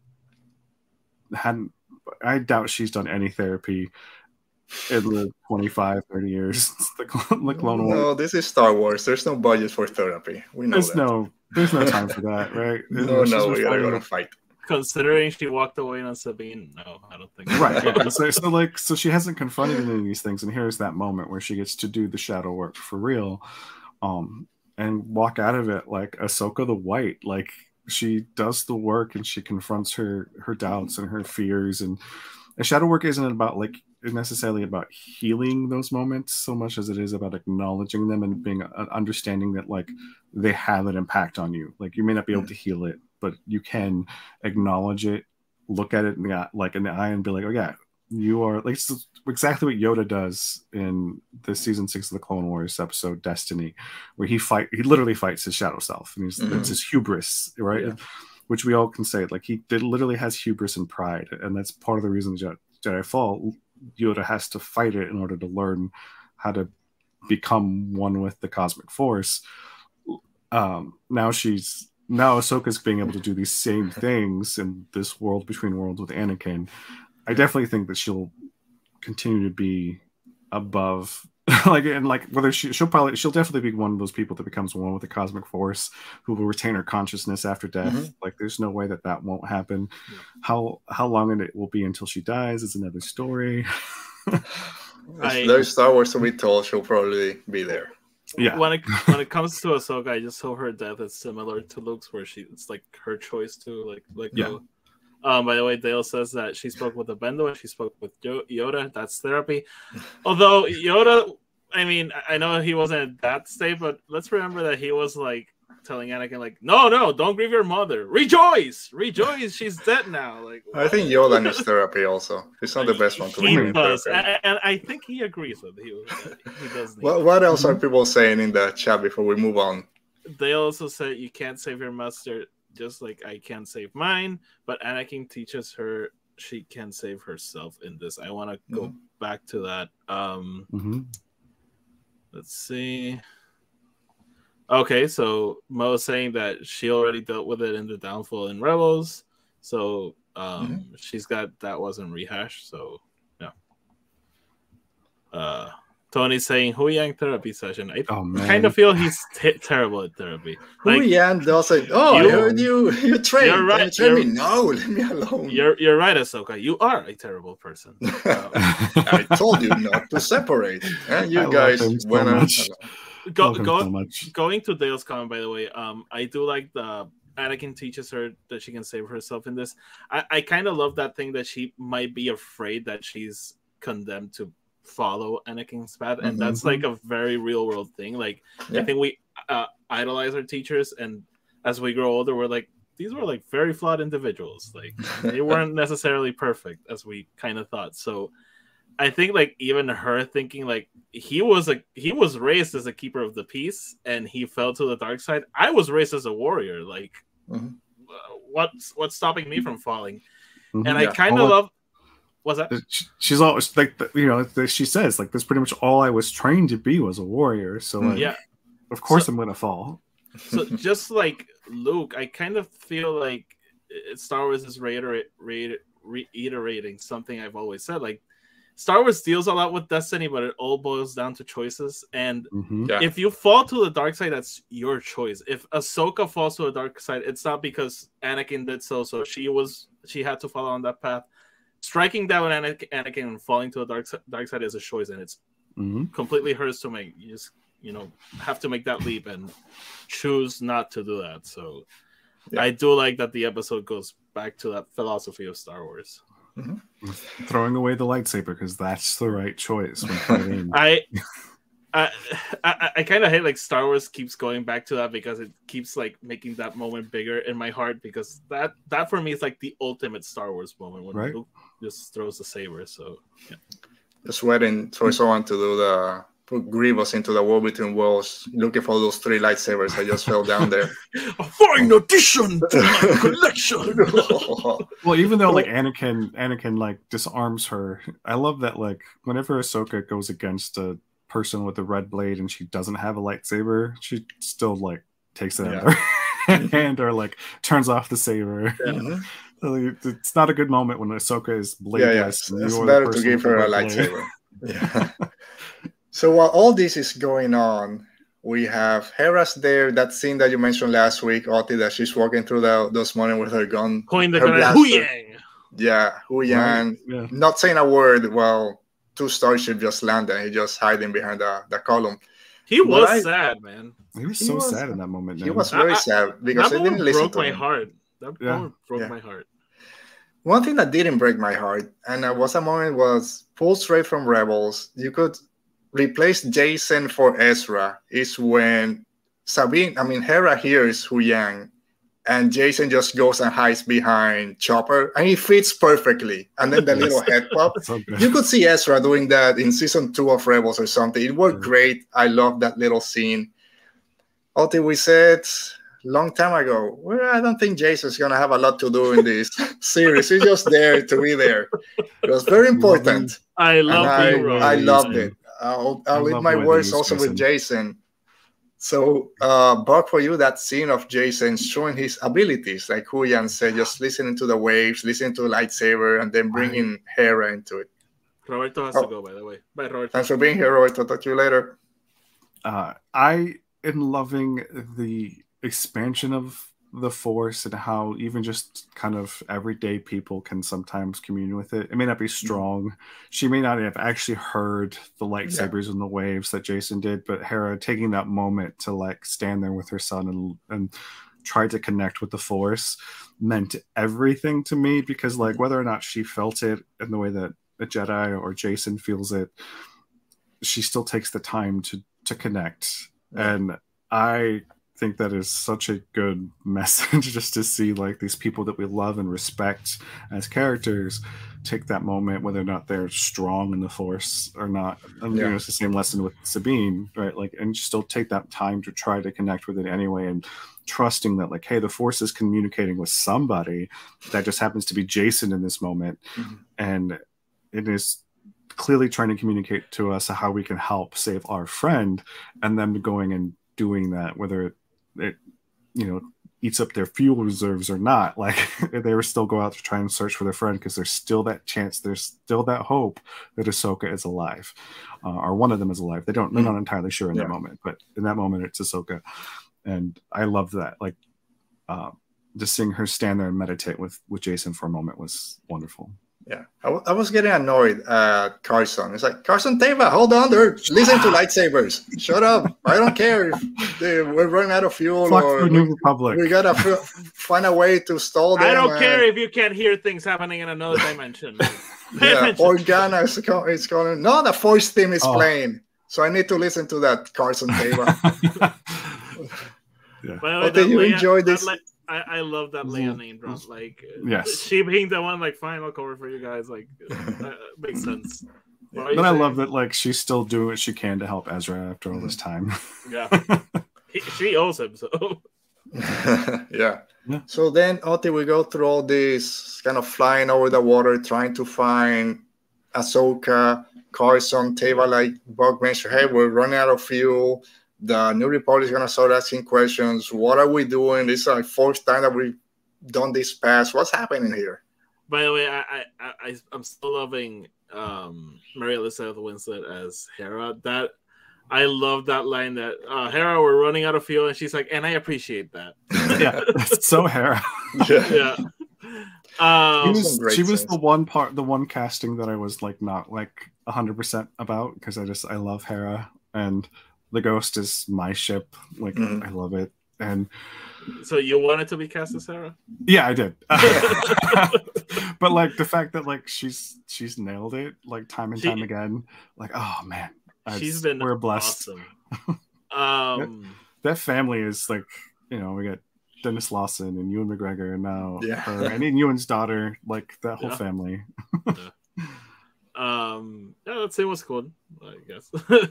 hadn't. I doubt she's done any therapy in lived 25, 30 years [laughs] since the, Clone- the Clone Wars. No, this is Star Wars. There's no budget for therapy. We know There's that. no, there's no time for that, right? [laughs] no, She's no, we gotta go to fight. Considering she walked away on Sabine, no, I don't think. right yeah. so, so like so she hasn't confronted any of these things and here's that moment where she gets to do the shadow work for real um and walk out of it like ahsoka the white like she does the work and she confronts her her doubts and her fears and the shadow work isn't about like necessarily about healing those moments so much as it is about acknowledging them and being uh, understanding that like they have an impact on you like you may not be able to heal it but you can acknowledge it look at it in the like in the eye and be like, oh yeah, you are like it's exactly what Yoda does in the season six of the Clone Wars episode Destiny, where he fight he literally fights his shadow self, and he's Mhm. it's his hubris, right? Yeah. Which we all can say, like he literally has hubris and pride, and that's part of the reason Jedi fall. Yoda has to fight it in order to learn how to become one with the cosmic force. Um, now she's now Ahsoka's being able to do these same things in this world between worlds with Anakin. I definitely think that she'll continue to be above [laughs] like and like whether she she'll probably she'll definitely be one of those people that becomes one with the cosmic force who will retain her consciousness after death Mhm. like there's no way that that won't happen Yeah. how how long it will be until she dies is another story [laughs] I- If there's Star Wars to be told, she'll probably be there. yeah When it [laughs] when it comes to Ahsoka, I just hope her death is similar to Luke's, where she it's like her choice to like like Yeah. go. Um, by the way, Dale says that she spoke with the Bendu and she spoke with Yoda. That's therapy. Although Yoda, I mean, I- know he wasn't in that state, but let's remember that he was like telling Anakin, like, "No, no, don't grieve your mother. Rejoice, rejoice. She's dead now." Like, I think Yoda needs [laughs] therapy also. He's not the best one to he does, and, and I think he agrees with you. He does. What, what else are people saying in the chat before we move on? they also said you can't save your master just like I can't save mine, but Anakin teaches her she can save herself in this. I want to go back to that. Um Mhm. let's see. Okay, so Mo is saying that she already dealt with it in the downfall in Rebels. So um she's got that wasn't rehashed, so yeah. Uh Tony's saying Huyang therapy session. I oh kind of feel he's t- terrible at therapy. Who Like, Yan does it? Oh, I You- heard you. [laughs] You trained. You're right, You trained me. you're- No, leave me alone. You're you're right, Ahsoka. You are a terrible person. Uh, [laughs] I told you not to separate. And you I guys him so out much. go, go, so much. going to Dale's comment, by the way, um, I do like the Anakin teaches her that she can save herself in this. I, I kind of love that thing that she might be afraid that she's condemned to follow Anakin's path, and Mhm. that's like a very real world thing. Like I think we uh, idolize our teachers, and as we grow older, we're like these were like very flawed individuals. Like [laughs] they weren't necessarily perfect as we kind of thought. So I think like even her thinking like he was a he was raised as a keeper of the peace and he fell to the dark side. I was raised as a warrior. Like Mhm. uh, what's what's stopping me from falling? Mhm. And I kind of love was that she's always like you know she says like that's pretty much all i was trained to be was a warrior so like yeah. of course So- i'm gonna fall so [laughs] just like Luke, I kind of feel like Star Wars is reiterate, reiter- reiterating something I've always said. Like Star Wars deals a lot with destiny, but it all boils down to choices. And Mhm. Yeah. if you fall to the dark side, that's your choice. If Ahsoka falls to the dark side, it's not because Anakin did so. So she was she had to follow on that path. Striking down Anakin, Anakin and falling to the dark dark side is a choice, and it's Mhm. completely hers to make. You just you know have to make that leap and choose not to do that. So Yeah. I do like that the episode goes back to that philosophy of Star Wars. Throwing away the lightsaber because that's the right choice. When. [laughs] I I I, I kind of hate like Star Wars keeps going back to that because it keeps like making that moment bigger in my heart because that that for me is like the ultimate Star Wars moment when Right. Luke just throws the saber. So Just waiting for someone to do the put Grievous into the wall between worlds, looking for those three lightsabers I just fell down there. [laughs] a fine addition to my [laughs] collection. [laughs] Well, even though like Anakin, Anakin like disarms her. I love that like whenever Ahsoka goes against a person with a red blade and she doesn't have a lightsaber, she still like takes it out of her [laughs] mm-hmm. hand or like turns off the saber. [laughs] Like, It's not a good moment when Ahsoka is yeah, yeah. bladeless. It's, it's the better to person give her a lightsaber. [laughs] Yeah. so while all this is going on, we have Hera's there. That scene that you mentioned last week, Oti, that she's walking through the, those morning with her gun. Coin the Her gun. blaster. Huyang. Yeah, Huyang, Yeah. not saying a word while two starships just landed. He just hiding behind the, the column. He was I- sad, man. He was He so was- sad in that moment. He was very I- sad because that I didn't moment listen broke to my him. heart. That Yeah. moment broke Yeah. my heart. One thing that didn't break my heart, and it was a moment, was pulled straight from Rebels. You could replace Jacen for Ezra. Is when Sabine, I mean Hera hears Huyang, and Jacen just goes and hides behind Chopper, and he fits perfectly. And then the Yes. little head pop. [laughs] So you could see Ezra doing that in season two of Rebels or something. It worked Yeah. great. I love that little scene. Oti, we said long time ago, well, I don't think Jacen's gonna have a lot to do in this [laughs] series. He's just there to be there. It was very important. I love I. I Jacen. loved it. I'll, I I'll leave love my the way they words also with Jacen. Jacen. So, uh, Buck, for you, that scene of Jacen showing his abilities, like Huyang said, just listening to the waves, listening to the lightsaber, and then bringing Hera into it. Roberto has Oh. to go, by the way. Bye, Roberto. Thanks for being here, Roy. I'll talk to you later. uh, I am loving the expansion of the force and how even just kind of everyday people can sometimes commune with it. It may not be mm-hmm. strong. She may not have actually heard the lightsabers and the waves that Jacen did, but Hera taking that moment to like stand there with her son and and try to connect with the force meant everything to me because like mm-hmm. whether or not she felt it in the way that a Jedi or Jacen feels it, she still takes the time to to connect. And i think that is such a good [laughs] message just to see like these people that we love and respect as characters take that moment whether or not they're strong in the force or not and you Yeah. know it's the same lesson with sabine right like and still take that time to try to connect with it anyway and trusting that like hey the force is communicating with somebody that just happens to be jacen in this moment Mhm. and it is clearly trying to communicate to us how we can help save our friend and them going and doing that whether it, you know eats up their fuel reserves or not. [laughs] Like they were still go out to try and search for their friend because there's still that chance there's still that hope that Ahsoka is alive uh, or one of them is alive. They don't they're not entirely sure in that moment but in that moment it's Ahsoka. And I love that like uh, just seeing her stand there and meditate with with Jacen for a moment was wonderful Yeah, I, w- I was getting annoyed at Carson. It's like Carson Teva, hold on there, listen to lightsabers. Shut up! I don't care if they, we're running out of fuel Fuck or the New Republic. we gotta f- find a way to stall them. I don't and- care if you can't hear things happening in another dimension. [laughs] Pay Yeah, attention. Organa is, co- is calling. No, the voice theme is Oh. playing, so I need to listen to that Carson Teva. yeah. By But did you enjoy that this? Le- I, I love that Leia name drop. Like, Yes. [laughs] she being the one, like, final I'll cover for you guys. Like, [laughs] uh, makes sense. What are But I love that like she's still doing what she can to help Ezra after all this time. Yeah, [laughs] he, she owes him. So yeah. Yeah. So then, Oti, we go through all this kind of flying over the water, trying to find Ahsoka, Carson, Teva, like Buck mentioned. Hey, we're running out of fuel. The New Republic is gonna start asking questions. What are we doing? This is our fourth time that we've done this pass. What's happening here? By the way, I, I, I, I- I'm still loving um, Mary Elizabeth Winstead as Hera. That I love that line that uh, Hera, we're running out of fuel, and she's like, and I appreciate that. [laughs] yeah, it's so Hera. [laughs] Yeah. yeah, Um, She was, some great she was the one part, the one casting that I was like not like hundred percent about because I just I love Hera and the Ghost is my ship. Like Mhm. I love it, and so you wanted to be cast as Sarah? yeah, I did. [laughs] [laughs] but like the fact that like she's she's nailed it like time and She- time again. Like oh man, I She's just- been we're blessed. awesome. [laughs] Um, That family is like you know we got Denis Lawson and Ewan McGregor and now Yeah. her, and then Ewan's daughter. Like that whole Yeah. family. Um, yeah, that scene was cool. I guess. [laughs]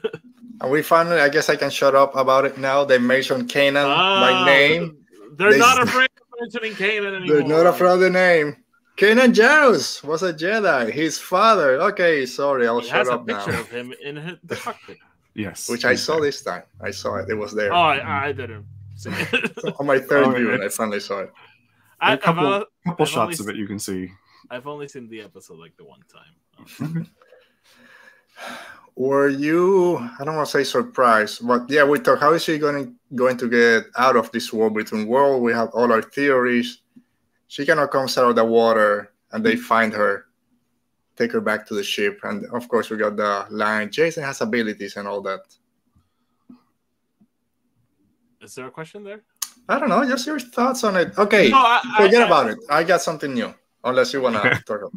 And we finally, I guess I can shut up about it now. They mentioned Kanan by Ah, name. They're They- not afraid of mentioning Kanan anymore. [laughs] They're not afraid of the name. Kanan Jarrus was a Jedi. His father. Okay, sorry, I'll He shut has a picture now. of him in his, [laughs] the cockpit. Yes, Which I saw this time. I saw it. It was there. Oh, I, I didn't see it. On my third Oh, viewing, I finally saw it. I, A I've, couple- only, couple I've shots only of it you can see. I've only seen the episode like the one time. [laughs] Were you? I don't want to say surprised, but yeah, we talk. How is she going going to get out of this war between world? We have all our theories. She cannot come out of the water, and they find her, take her back to the ship, and of course we got the line. Jacen has abilities and all that. Is there a question there? I don't know. Just your thoughts on it. Okay, No, I- I- forget I- about it. I got something new. Unless you wanna [laughs] talk. About.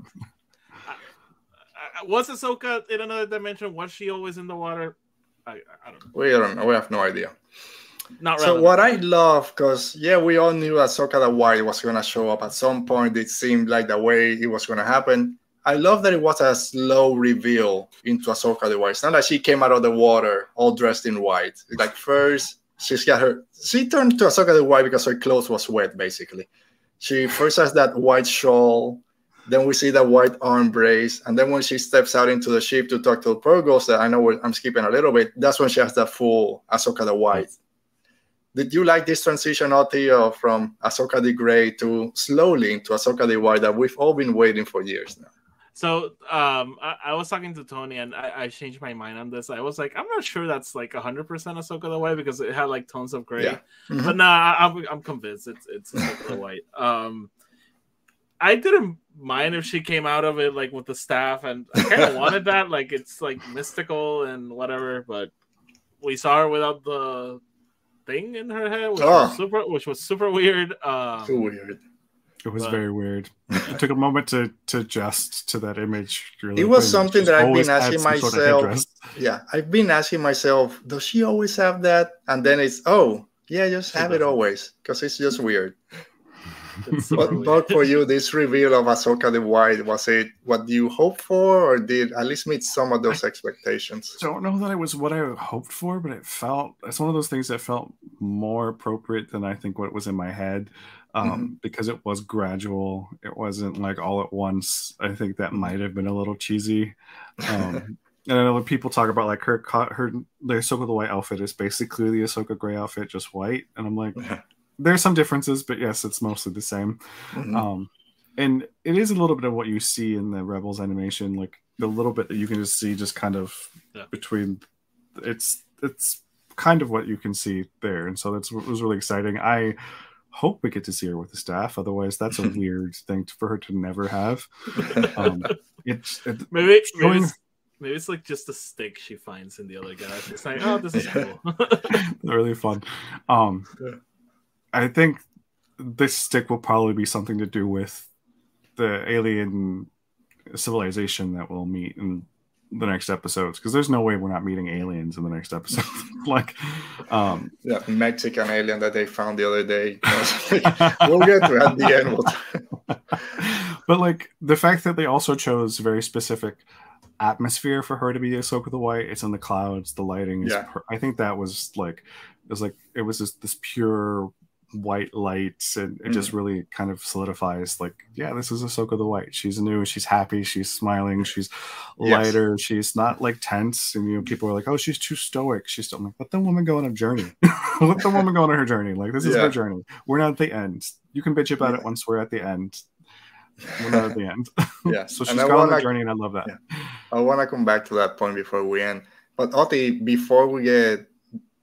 I- Was Ahsoka in another dimension? Was she always in the water? I, I don't know. We don't know. We have no idea. Not So what I love, because yeah, we all knew Ahsoka the White was gonna show up at some point. It seemed like the way it was gonna happen. I love that it was a slow reveal into Ahsoka the White. It's not like she came out of the water all dressed in white. Like first, she's got her. She turned to Ahsoka the White because her clothes was wet, basically. She first has that white shawl. Then we see the white arm brace, and then when she steps out into the ship to talk to the Purrgils, that I know I'm skipping a little bit. That's when she has the full Ahsoka the White. Did you like this transition, Otio, from Ahsoka the Grey to slowly into Ahsoka the White that we've all been waiting for years now? So um, I, I was talking to Tony and I, I changed my mind on this. I was like, I'm not sure that's like 100% Ahsoka the White because it had like tones of gray. Yeah. Mhm. But nah, I, I'm, I'm convinced it's it's Ahsoka the White. Um, I didn't mind if she came out of it like with the staff, and I kind of [laughs] wanted that. Like it's like mystical and whatever, but we saw her without the thing in her head, which Oh. was super, which was super weird. Um, Too weird. It was But- very weird. It took a moment to to adjust to that image. You're It was wait, something she's that I've been asking some sort of myself. Yeah, I've been asking myself, does she always have that? And then it's, oh, yeah, just She have it doesn't. always because it's just weird. [laughs] But, but for you, this reveal of Ahsoka the White, was it what you hoped for, or did at least meet some of those expectations? I don't know that it was what I hoped for, but it felt it's one of those things that felt more appropriate than I think what was in my head. Um, Mm-hmm. because it was gradual. It wasn't like all at once. I think that Mm-hmm. might have been a little cheesy. [laughs] Um, and I know when people talk about like her her the Ahsoka the White outfit is basically the Ahsoka Gray outfit, just white. And I'm like, there's some differences, but yes, it's mostly the same. Mhm. Um, and it is a little bit of what you see in the Rebels animation, like the little bit that you can just see, just kind of Yeah. between. It's it's kind of what you can see there, and so that's what was really exciting. I hope we get to see her with the staff. Otherwise, that's a [laughs] weird thing for her to never have. [laughs] Um, it's it, Maybe, maybe, showing- it's, maybe it's like just a stick she finds in the other guy. She's like, oh, this is [laughs] cool. really fun. Um, Yeah. I think this stick will probably be something to do with the alien civilization that we'll meet in the next episodes because there's no way we're not meeting aliens in the next episode. [laughs] like, um, Mexican alien that they found the other day. [laughs] we'll get to at the end. We'll- [laughs] but like the fact that they also chose very specific atmosphere for her to be Ahsoka the White. It's in the clouds, the lighting is. Yeah. Per- I think that was like it was like it was just this pure white lights and it Mm. just really kind of solidifies like, yeah, this is Ahsoka the White. She's new, she's happy, she's smiling, she's Yes. lighter, she's not like tense. And you know, people are like, oh, she's too stoic. She's still I'm like, let the woman go on a journey. [laughs] let the woman go on her journey. Like this is Yeah. her journey. We're not at the end. You can bitch about it once we're at the end. We're not at the end. [laughs] Yeah, [laughs] so she's gone on wanna- journey, and I love that. Yeah. I want to come back to that point before we end. But Oti, before we get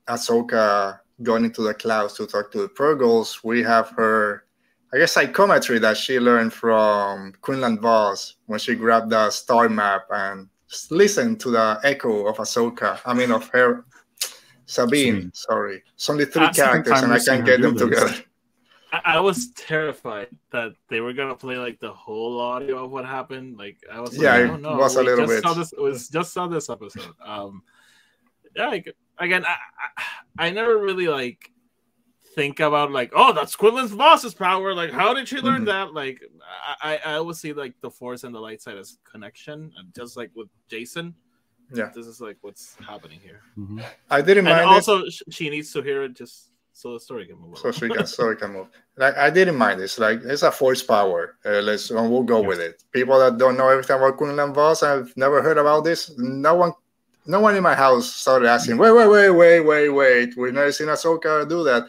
Ahsoka going into the clouds to talk to the Purrgils, we have her I guess psychometry that she learned from Quinlan Vos when she grabbed the star map and listened to the echo of Ahsoka. I mean, of her Sabine. Sabine. Sorry, it's only three That's characters, and I can't get them together. I, I was terrified that they were gonna play like the whole audio of what happened. Like I was Yeah, like, it oh no, was a little bit. Saw this, it was just saw this episode. Um, yeah, like, again, I, I I never really like think about like, oh, that's Quinlan's boss's power. Like, how did she learn Mhm. that? Like, I, I I always see like the force and the light side as connection, and just like with Jacen. Yeah. this is like what's happening here, Mhm. I didn't mind it. also sh- she needs to hear it just so the story can move. so on. she can so it [laughs] can move. Like I didn't mind this. Like it's a force power. Uh, let's we'll go Yes. with it. People that don't know everything about Quinlan Vos, I've never heard about this. No one, no one in my house started asking. Wait, wait, wait, wait, wait, wait. We've never seen Ahsoka do that,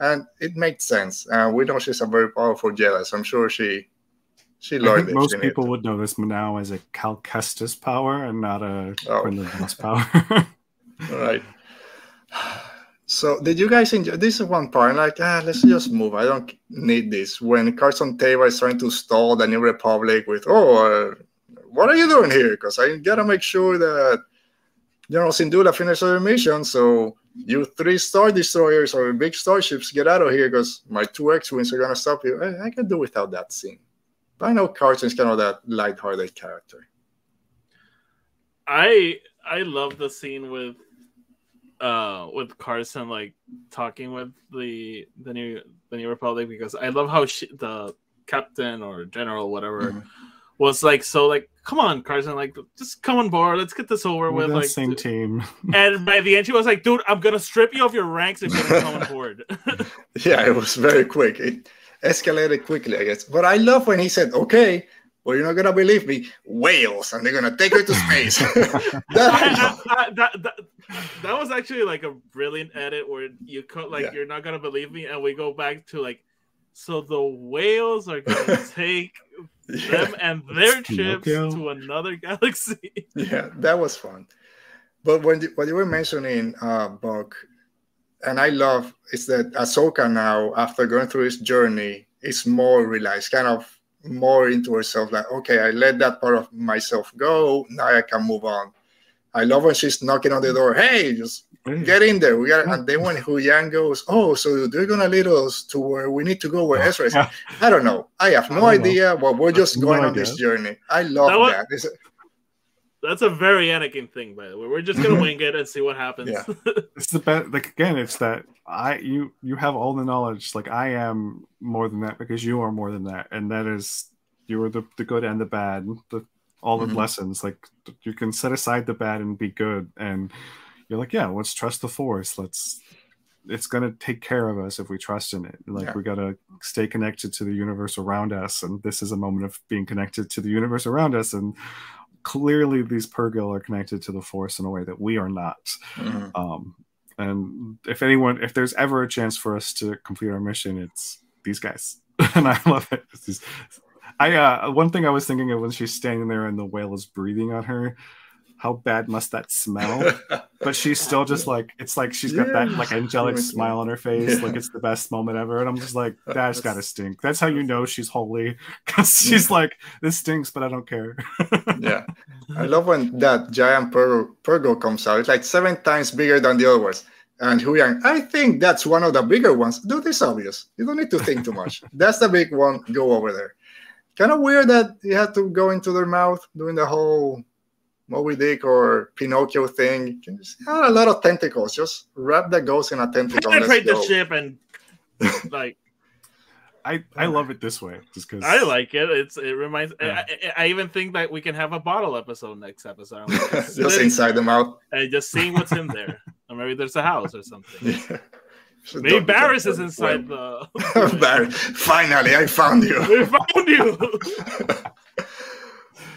and it makes sense. And we know she's a very powerful Jedi. So I'm sure she, she learned it. most people to. would know this now as a Cal Kestis power and not a Oh. Quinlan Vos power. All [laughs] right. So, did you guys enjoy? This is one part. Like, ah, let's just move. I don't need this. When Carson Teva is trying to stall the New Republic with, oh, uh, what are you doing here? Because I gotta make sure that General Syndulla finishes their mission. So, you three star destroyers or big starships get out of here because my two X-wings are gonna stop you. I, I can do without that scene. But I know Carson's kind of that lighthearted character. I I love the scene with uh with Carson like talking with the the new the new Republic because I love how she, the captain or general whatever Mhm. Was like so like come on Carson like just come on board let's get this over We're with like same team. [laughs] and by the end she was like dude I'm gonna strip you of your ranks if you don't come on [laughs] board [laughs] Yeah, it was very quick. It escalated quickly, I guess. But I love when he said, "Okay, well, you're not gonna believe me, whales, and they're gonna take her to space." that, I- I- I- that, that, that was actually like a brilliant edit where you cut like Yeah. you're not gonna believe me, and we go back to like, so the whales are gonna take yeah, them and their Pinocchio. to another [laughs] galaxy. yeah, that was fun. But when you, what you were mentioning, uh, Buck, and I love is that Ahsoka now, after going through his journey, is more realized, kind of more into herself. Like, okay, I let that part of myself go. Now I can move on. I love when she's knocking on the door. Hey, just Mm. get in there. We got, mm. and then when Huyang goes, oh, so they're gonna lead us to where we need to go, where oh, Ezra is. I don't know. I have no don't know. idea, but we're just No going on this journey. I love That was- that. It's- That's a very Anakin thing, by the way. We're just gonna mm-hmm. wing it and see what happens. Yeah. [laughs] it's the best like again it's that i you you have all the knowledge like i am more than that because you are more than that and that is you are the, the good and the bad the all the Mhm. lessons like you can set aside the bad and be good and you're like yeah let's trust the force let's it's going to take care of us if we trust in it like Yeah. we got to stay connected to the universe around us and this is a moment of being connected to the universe around us and clearly these purrgil are connected to the force in a way that we are not Mhm. um, and if anyone, if there's ever a chance for us to complete our mission, it's these guys, [laughs] and I love it. I uh, one thing I was thinking of when she's standing there and the whale is breathing on her, how bad must that smell? [laughs] but she's still just like it's like she's got that like angelic oh smile on her face, Yeah. like it's the best moment ever. And I'm just like, [laughs] that's gotta stink. That's how you know she's holy, [laughs] because she's like, this stinks, but I don't care. yeah. I love when that giant pur- purrgil comes out. It's like seven times bigger than the other ones. And Huyang, I think that's one of the bigger ones. Dude, it's obvious. You don't need to think too much. that's the big one. Go over there. Kind of weird that you had to go into their mouth doing the whole Moby Dick or Pinocchio thing. Just had a lot of tentacles. Just wrap the ghost in a tentacle. Penetrate [laughs] the ship and [laughs] like I I love it this way, just because I like it. It's it reminds. Yeah. I, I, I even think that we can have a bottle episode next episode. [laughs] just Sitting inside the mouth. and just seeing what's in there. or maybe there's a house or something. Yeah. Maybe Don't- Barriss don't- is inside well, the. Barriss, finally, I found you. we found you.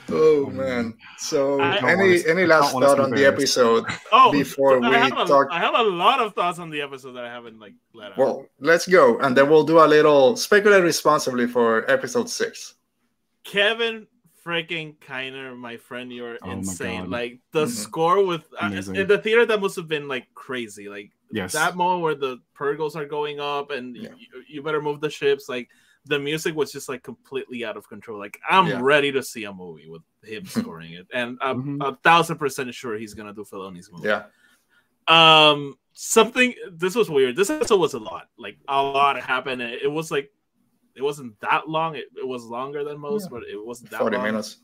Oh man! So, I- I any wanna- any last thought on the episode? Oh, Before I we have a, talk- I have a lot of thoughts on the episode that I haven't like let out. Well, let's go, and then we'll do a little speculate responsibly for episode six. Kevin freaking Kiner, my friend, you're Oh insane. Like the Mhm. score with uh, in the theater, that must have been like crazy. Like yes, that moment where the purrgils are going up and Yeah. you, you better move the ships. Like the music was just like completely out of control. Like I'm Yeah. ready to see a movie with him [laughs] scoring it, and I'm Mhm. a thousand percent sure he's gonna do Filoni's movie. Yeah. Um, something. This was weird. This episode was a lot. Like a lot happened. and It was like it wasn't that long. It, it was longer than most, Yeah. but it wasn't that 40 long. minutes.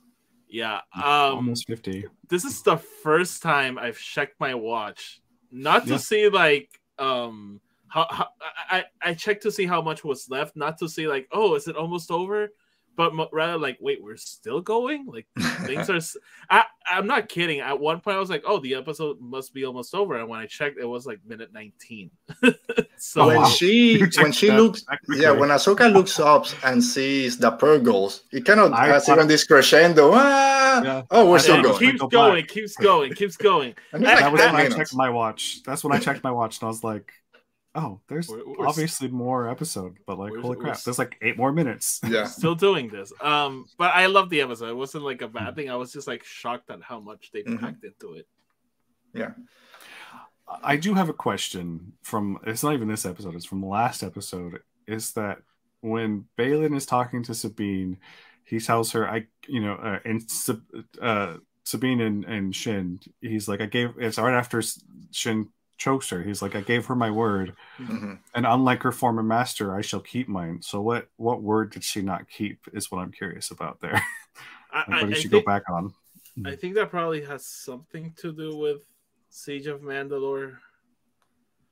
Yeah. Um, Almost 50. this is the first time I've checked my watch, not to Yeah. see like um how, how I I checked to see how much was left, not to see like oh is it almost over, but mo- rather like wait we're still going like [laughs] things are. s- I I'm not kidding. At one point I was like oh the episode must be almost over, and when I checked it was like minute nineteen. [laughs] so when wow. she when she that looks that yeah when Ahsoka looks up and sees the Purrgils, it kind of I has even this crescendo. Ah! Yeah. Oh, we're I still and thought it going. Keeps going, keeps going, keeps going. And it's That like was 10 when I checked my watch. That's when I checked my watch, and I was like, "Oh, there's We're- we're- obviously more episode." But like, holy crap, s- there's like eight more minutes. Yeah. still doing this. Um, but I love the episode. It wasn't like a bad thing. I was just like shocked at how much they Mhm. packed into it. Yeah. I do have a question from. It's not even this episode. It's from the last episode. Is that when Baylan is talking to Sabine, he tells her, "I, you know, uh, and uh, Sabine and, and Shin. He's like, I gave. It's right after S- Shin chokes her. He's like, I gave her my word, Mhm. and unlike her former master, I shall keep mine. So what? What word did she not keep? Is what I'm curious about there. I, [laughs] like, what did I she think, go back on? I think that probably has something to do with Siege of Mandalore.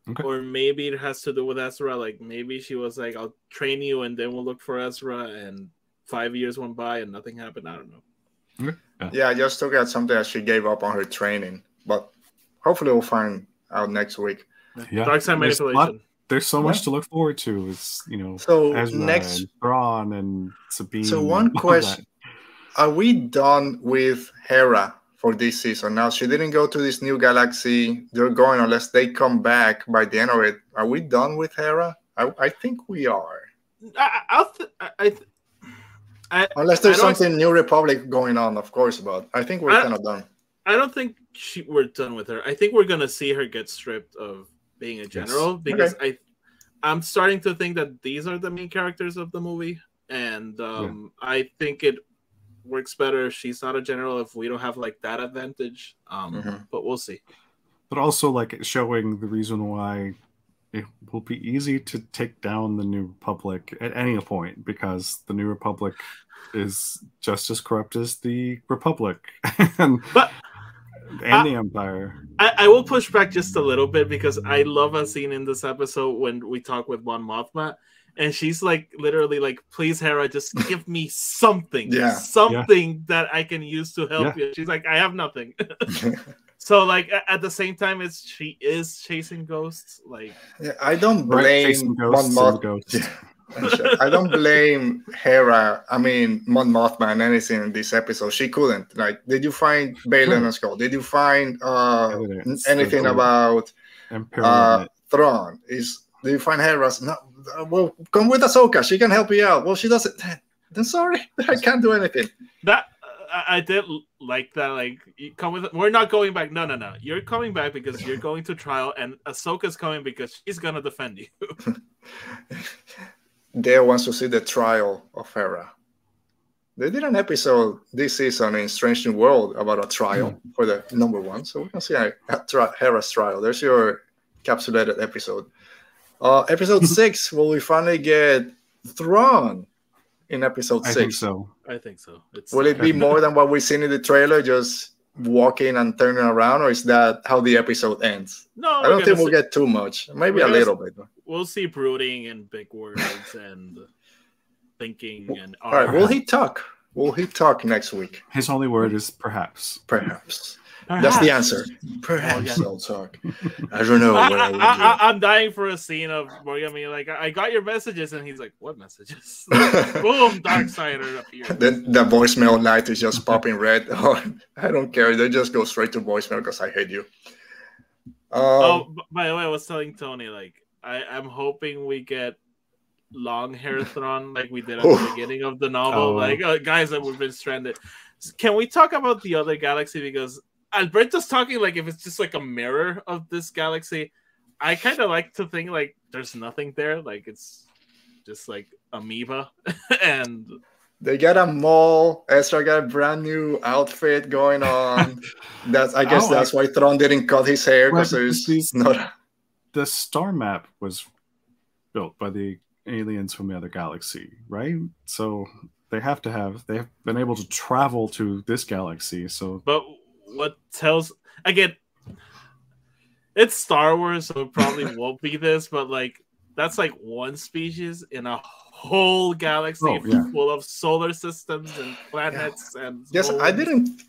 Okay. Or maybe it has to do with Ezra. Like maybe she was like, "I'll train you, and then we'll look for Ezra." And five years went by, and nothing happened. I don't know. Yeah, I just took out something that she gave up on her training, but hopefully we'll find out next week. Yeah, Dark side There's a lot- manipulation. There's so much Yeah. to look forward to. It's you know So Ezra next, and Thrawn and Sabine. so one and all question: Are we done with Hera for this season? Now she didn't go to this new galaxy. They're going unless they come back by the end of it. Are we done with Hera? I, I think we are. I, I- I'll th- I, I, th- I, Unless there's I something New Republic going on, of course, but I think we're I- kind of done. I don't think she, we're done with her. I think we're gonna see her get stripped of being a general because I, I'm starting to think that these are the main characters of the movie, and um, I think it works better if she's not a general if we don't have like that advantage. Um, Mhm. but we'll see. but also like showing the reason why it will be easy to take down the New Republic at any point because the New Republic is just as corrupt as the Republic [laughs] and, But and I- the Empire. I, I will push back just a little bit because I love a scene in this episode when we talk with Mon Mothma, and she's like literally like, "Please, Hera, just [laughs] give me something, Yeah. something that I can use to help you." She's like, "I have nothing." [laughs] [laughs] so like at the same time, it's she is chasing ghosts. Like Yeah, I don't Right, blame chasing Mon ghosts and Moth- ghosts. Yeah. I don't blame Hera. I mean, Mon Mothma and anything in this episode. She couldn't. Like, did you find Baylan and Skoll? Did you find uh, Evidence anything of- about Imperial uh, Net. Thrawn? Is did you find Hera's? No. uh, Well, come with Ahsoka. She can help you out. Well, she doesn't. Then sorry, [laughs] I can't do anything. that, I, I did like that. Like you come with, we're not going back. No, no, no. You're coming back because you're going to trial, and Ahsoka's coming because she's gonna defend you. [laughs] Dale wants to see the trial of Hera. They did an episode this season in Strange New World about a trial for the number one, so we can see a, a tri- Hera's trial. There's your capsulated episode. Uh, episode [laughs] six, will we finally get Thrawn in episode I six? think so. I think so. It's Will it be more than what we've seen in the trailer, just walking and turning around, or is that how the episode ends? no. I don't think we'll see- get too much. Maybe we're a gonna little bit. We'll see brooding and big words and thinking and All right, will he talk? Will he talk next week? His only word is perhaps. Perhaps. That's the answer. Perhaps yeah. I'll talk. I don't know I, what I would I, am dying for a scene of Morgan being like, I got your messages, and he's like, What messages? [laughs] Boom, Dark Sider appears. do. Then the voicemail light is just popping red. [laughs] Oh, I don't care. They just go straight to voicemail because I hate you. Um, oh, by the way, I was telling Tony, like, I, I'm hoping we get long hair [laughs] Thrawn like we did at the beginning of the novel. Oh. Like, uh, guys that we've been stranded. Can we talk about the other galaxy? Because Alberto's talking like if it's just like a mirror of this galaxy. I kind of like to think like there's nothing there. Like it's just like amoeba, [laughs] and They got a mall. Ezra got a brand new outfit going on. [laughs] That's I guess Oh, that's why Thrawn didn't cut his hair because there's not. The star map was built by the aliens from the other galaxy, right? So they have to have they have been able to travel to this galaxy. So but what tells again? It's Star Wars, so it probably [laughs] won't be this, but like that's like one species in a whole galaxy Oh, yeah. full of solar systems and planets and Yes, I moons. didn't.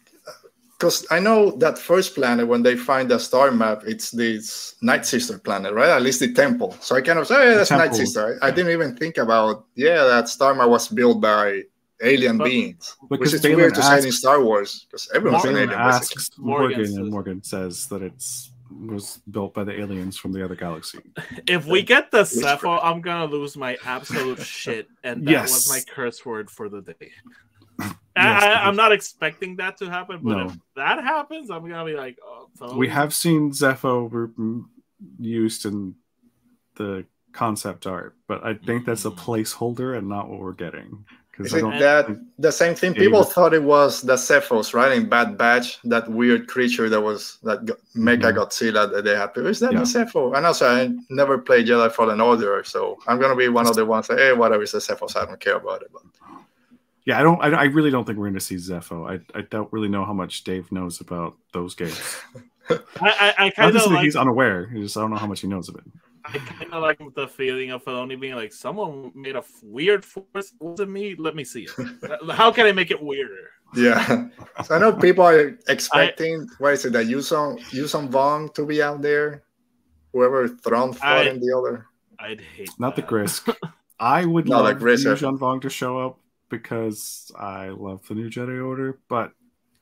Because I know that first planet when they find the star map, it's this Night Sister planet, right? At least the temple. So I kind of say, oh, yeah, that's Night. Sister. I, I didn't even think about, yeah, that star map was built by alien But- beings, which because is Baylan weird to say in Star Wars because everyone's an Baylan alien. basically. asks Morgan Morgan, says- and Morgan says that it's was built by the aliens from the other galaxy. [laughs] If we get the Which Zeffo, I'm gonna lose my absolute shit, and that Yes. was my curse word for the day. [laughs] Yes, I, I'm not expecting that to happen, but No. if that happens, I'm gonna be like, oh, so We have seen Zeffo used in the concept art, but I think that's a placeholder and not what we're getting. Is Because I it don't. that the same thing? People you- thought it was the Zeffos, right? In Bad Batch, that weird creature that was that go- Mecha Mhm. Godzilla that they have. Is that Yeah. the Zeffo? And also, I never played Jedi Fallen Order, so I'm gonna be one of the ones that, hey, whatever, it's the Zeffos. I don't care about it. But Yeah, I don't. I, I really don't think we're going to see Zeffo. I, I don't really know how much Dave knows about those games. [laughs] I, I, I Not kind of say like he's unaware. He just I don't know how much he knows of it. I kind of like the feeling of Filoni being like, someone made a f- weird force. It wasn't me. Let me see it. [laughs] How can I make it weirder? yeah, [laughs] so I know people are expecting. what is it? That Yuuzhan Yuuzhan Vong to be out there. Whoever Thrawn fought in the other. I'd hate Not the that. Grysk. I would No, the love Grysk are- Vong to show up because I love the new Jedi Order, but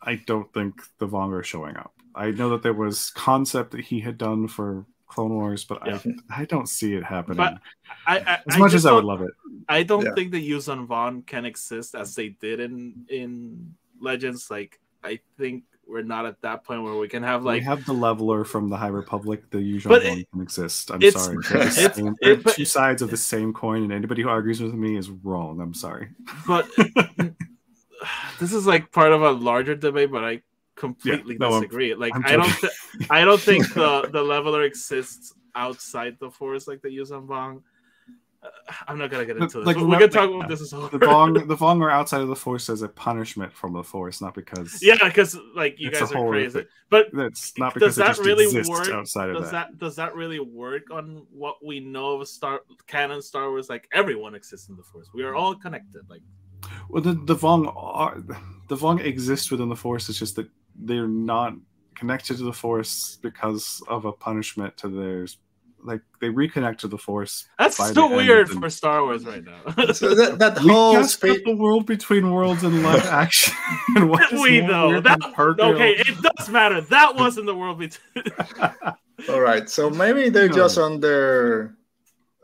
I don't think the Vong are showing up. I know that there was concept that he had done for Clone Wars, but Yeah. I I don't see it happening. But I, I, as much just as I would love it. I don't Yeah. think that Yuuzhan Vong can exist as they did in in Legends. Like I think we're not at that point where we can have like we have the leveler from the High Republic. The usual one it- can exist. I'm sorry. [laughs] It's- same- it- but- two sides of the same coin, and anybody who argues with me is wrong. I'm sorry. but [laughs] this is like part of a larger debate, but I completely no, I'm- disagree. like I'm I don't th- I don't think [laughs] the the leveler exists outside the force like they use on Vong. I'm not gonna get into this. Like, we we remember- can talk about this as over. The Vong, the Vong are outside of the Force as a punishment from the Force, not because yeah, because like you guys are crazy. thing. But that's not Does because it that really work? outside of does that. that does that really work on what we know of Star canon Star Wars? Like everyone exists in the Force. We are all connected. Like Well, the the Vong are the Vong exist within the Force. It's just that they're not connected to the Force because of a punishment to theirs. Like they reconnect to the Force. that's by too weird and- for Star Wars right now. [laughs] So that, that We whole just speech. got the world between worlds and live [laughs] action. [laughs] and what is we though that. than Parker? Okay, it does matter. That wasn't the world between. All right, so maybe they're No. just on their.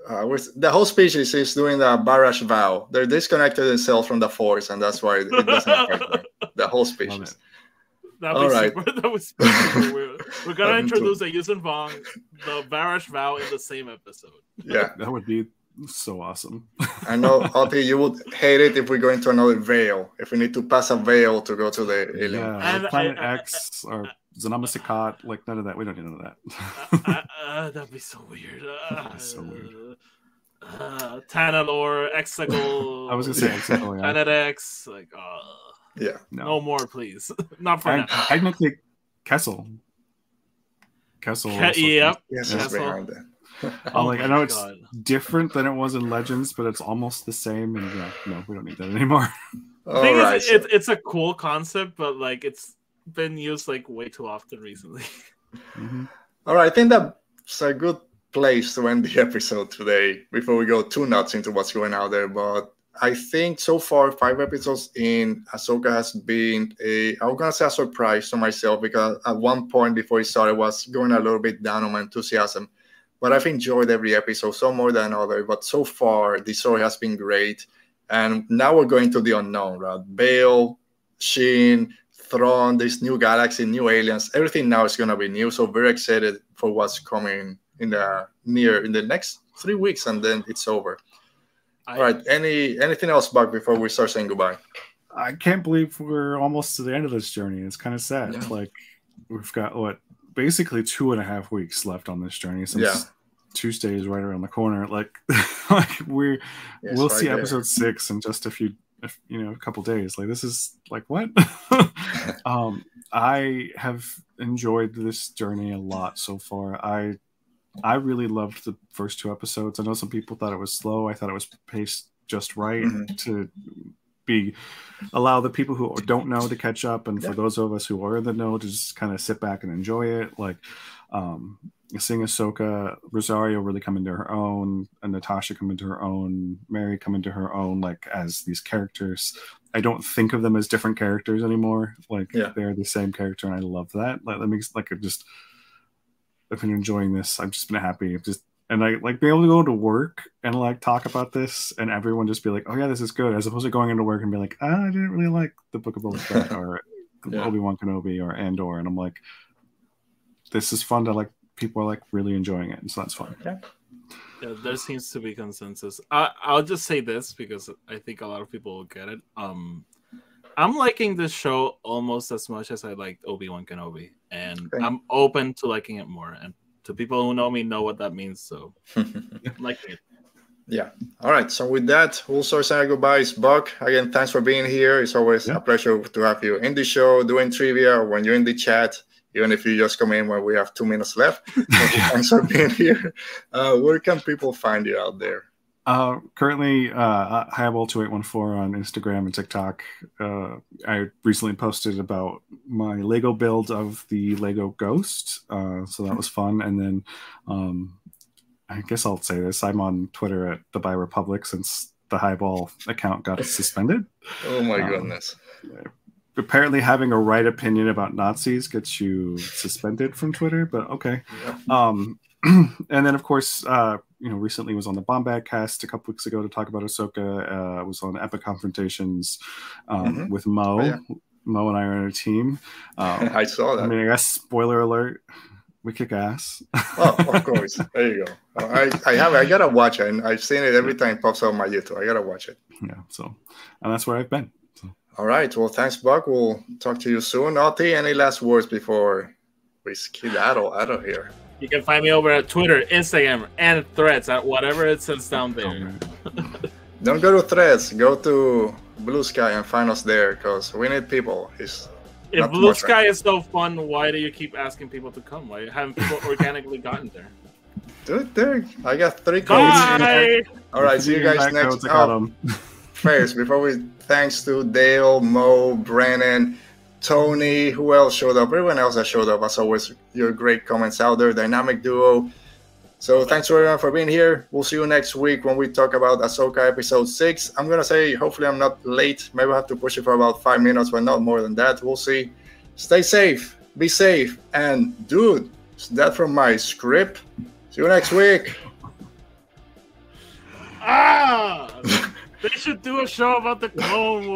Uh, with, the whole species is doing the Barash vow. They're disconnected themselves from the force, and that's why it doesn't affect them. The whole species. It. That'd All be right. super, that was super [laughs] weird. We're gonna That'd be introduce a Yuuzhan Vong, the Barash vow in the same episode. Yeah, [laughs] That would be so awesome. I know, [laughs] Oti, you would hate it if we go into another veil. If we need to pass a veil to go to the alien. Yeah, And like Planet I- I- X or Zonama Sekot, like none of that. We don't need none of that. uh, uh, uh, that'd be so weird. Uh, be so weird. Uh, Tanalorr, Exegol. I was gonna say Exegol, yeah. Planet X. Like, uh, Yeah, no. more, please. [laughs] Not for And now. technically, Kessel. Kessel. Ke- also yep. yes, Yeah. it's behind that. [laughs] I'm like, I know my it's God. different than it was in Legends, but it's almost the same. And yeah, no, we don't need that anymore. The [laughs] All thing right, is, so- it's it's a cool concept, but like it's been used like way too often recently. Mhm. All right, I think that's a good place to end the episode today before we go too nuts into what's going out there. But I think so far, five episodes in, Ahsoka has been a, I'm going to say a surprise to myself because at one point before it started, I was going a little bit down on my enthusiasm. But I've enjoyed every episode, some more than other. But so far, the story has been great. And now we're going to the unknown, right? Bale, Shin, Thrawn, this new galaxy, new aliens, everything now is gonna be new. So very excited for what's coming in the near in the next three weeks, and then it's over. All right. Any anything else, Buck, before we start saying goodbye? I can't believe we're almost to the end of this journey. It's kind of sad. Yeah. Like we've got what basically two and a half weeks left on this journey since Yeah. Tuesday is right around the corner. Like, [laughs] like we're It's we'll right see there. episode six in just a few, if- you know, a couple days. Like this is like what? [laughs] um, I have enjoyed this journey a lot so far. I I really loved the first two episodes. I know some people thought it was slow. I thought it was paced just right Mhm. to be allow the people who don't know to catch up, and for those of us who are in the know to just kind of sit back and enjoy it. Like, um, seeing Ahsoka, Rosario really come into her own, and Natasha come into her own, Mary come into her own, like as these characters. I don't think of them as different characters anymore. Like Yeah. they're the same character, and I love that. Like that makes like it just. I've been enjoying this. I've just been happy. I've just and I like being able to go to work and like talk about this, and everyone just be like, "Oh yeah, this is good," as opposed to going into work and be like, ah, "I didn't really like the Book of Boba Fett [laughs] or Yeah. Obi Wan Kenobi or Andor," and I'm like, "This is fun to like." People are like really enjoying it, and so that's fun. Yeah, there seems to be consensus. I, I'll just say this because I think a lot of people will get it. Um, I'm liking this show almost as much as I liked Obi Wan Kenobi, and Okay. I'm open to liking it more. And to people who know me, know what that means. So, [laughs] I'm it. Yeah. All right. So with that, we'll start saying goodbyes. Buck, again, thanks for being here. It's always Yeah. a pleasure to have you in the show, doing trivia, when you're in the chat, even if you just come in when we have two minutes left. [laughs] Thanks for being here. Uh, where can people find you out there? Uh, currently, uh, Highball2814 on Instagram and TikTok. Uh, I recently posted about my Lego build of the Lego Ghost. Uh, so that was fun. And then, um, I guess I'll say this I'm on Twitter at the BiRepublic since the Highball account got [laughs] suspended. Oh my Um, goodness. Apparently, having a right opinion about Nazis gets you suspended from Twitter, but okay. Yeah. Um, [clears throat] and then, of course, uh, you know, recently was on the Bombad cast a couple weeks ago to talk about Ahsoka. Uh, was on Epic Confrontations um, Mhm. with Mo. Oh, yeah. Mo and I are on a team. Um, [laughs] I saw that. I mean, I guess spoiler alert: we kick ass. Oh, of course. There you go. I, I have I gotta watch it. And I've seen it every time it pops up on my YouTube. I gotta watch it. yeah. So, and that's where I've been. So, All right. Well, thanks, Buck. We'll talk to you soon. Oti, any last words before we skedaddle out of here? You can find me over at Twitter, Instagram, and Threads at whatever it says down there. [laughs] Don't go to Threads. Go to Blue Sky and find us there because we need people. It's If Blue much, Sky is so fun, why do you keep asking people to come? Why haven't people [laughs] organically gotten there? dude, there. I got three codes. Bye. All right. See you guys next. codes, I got Oh, 'em. first, before we thanks to Dale, Mo, Brennan, Tony, who else showed up? Everyone else that showed up. As always, your great comments out there. Dynamic duo. So thanks to everyone for being here. We'll see you next week when we talk about Ahsoka episode six. I'm gonna say hopefully I'm not late. Maybe I have to push it for about five minutes, but not more than that. We'll see. Stay safe, be safe, and dude, is that from my script? See you next week. Ah! [laughs] they should do a show about the Clone Wars.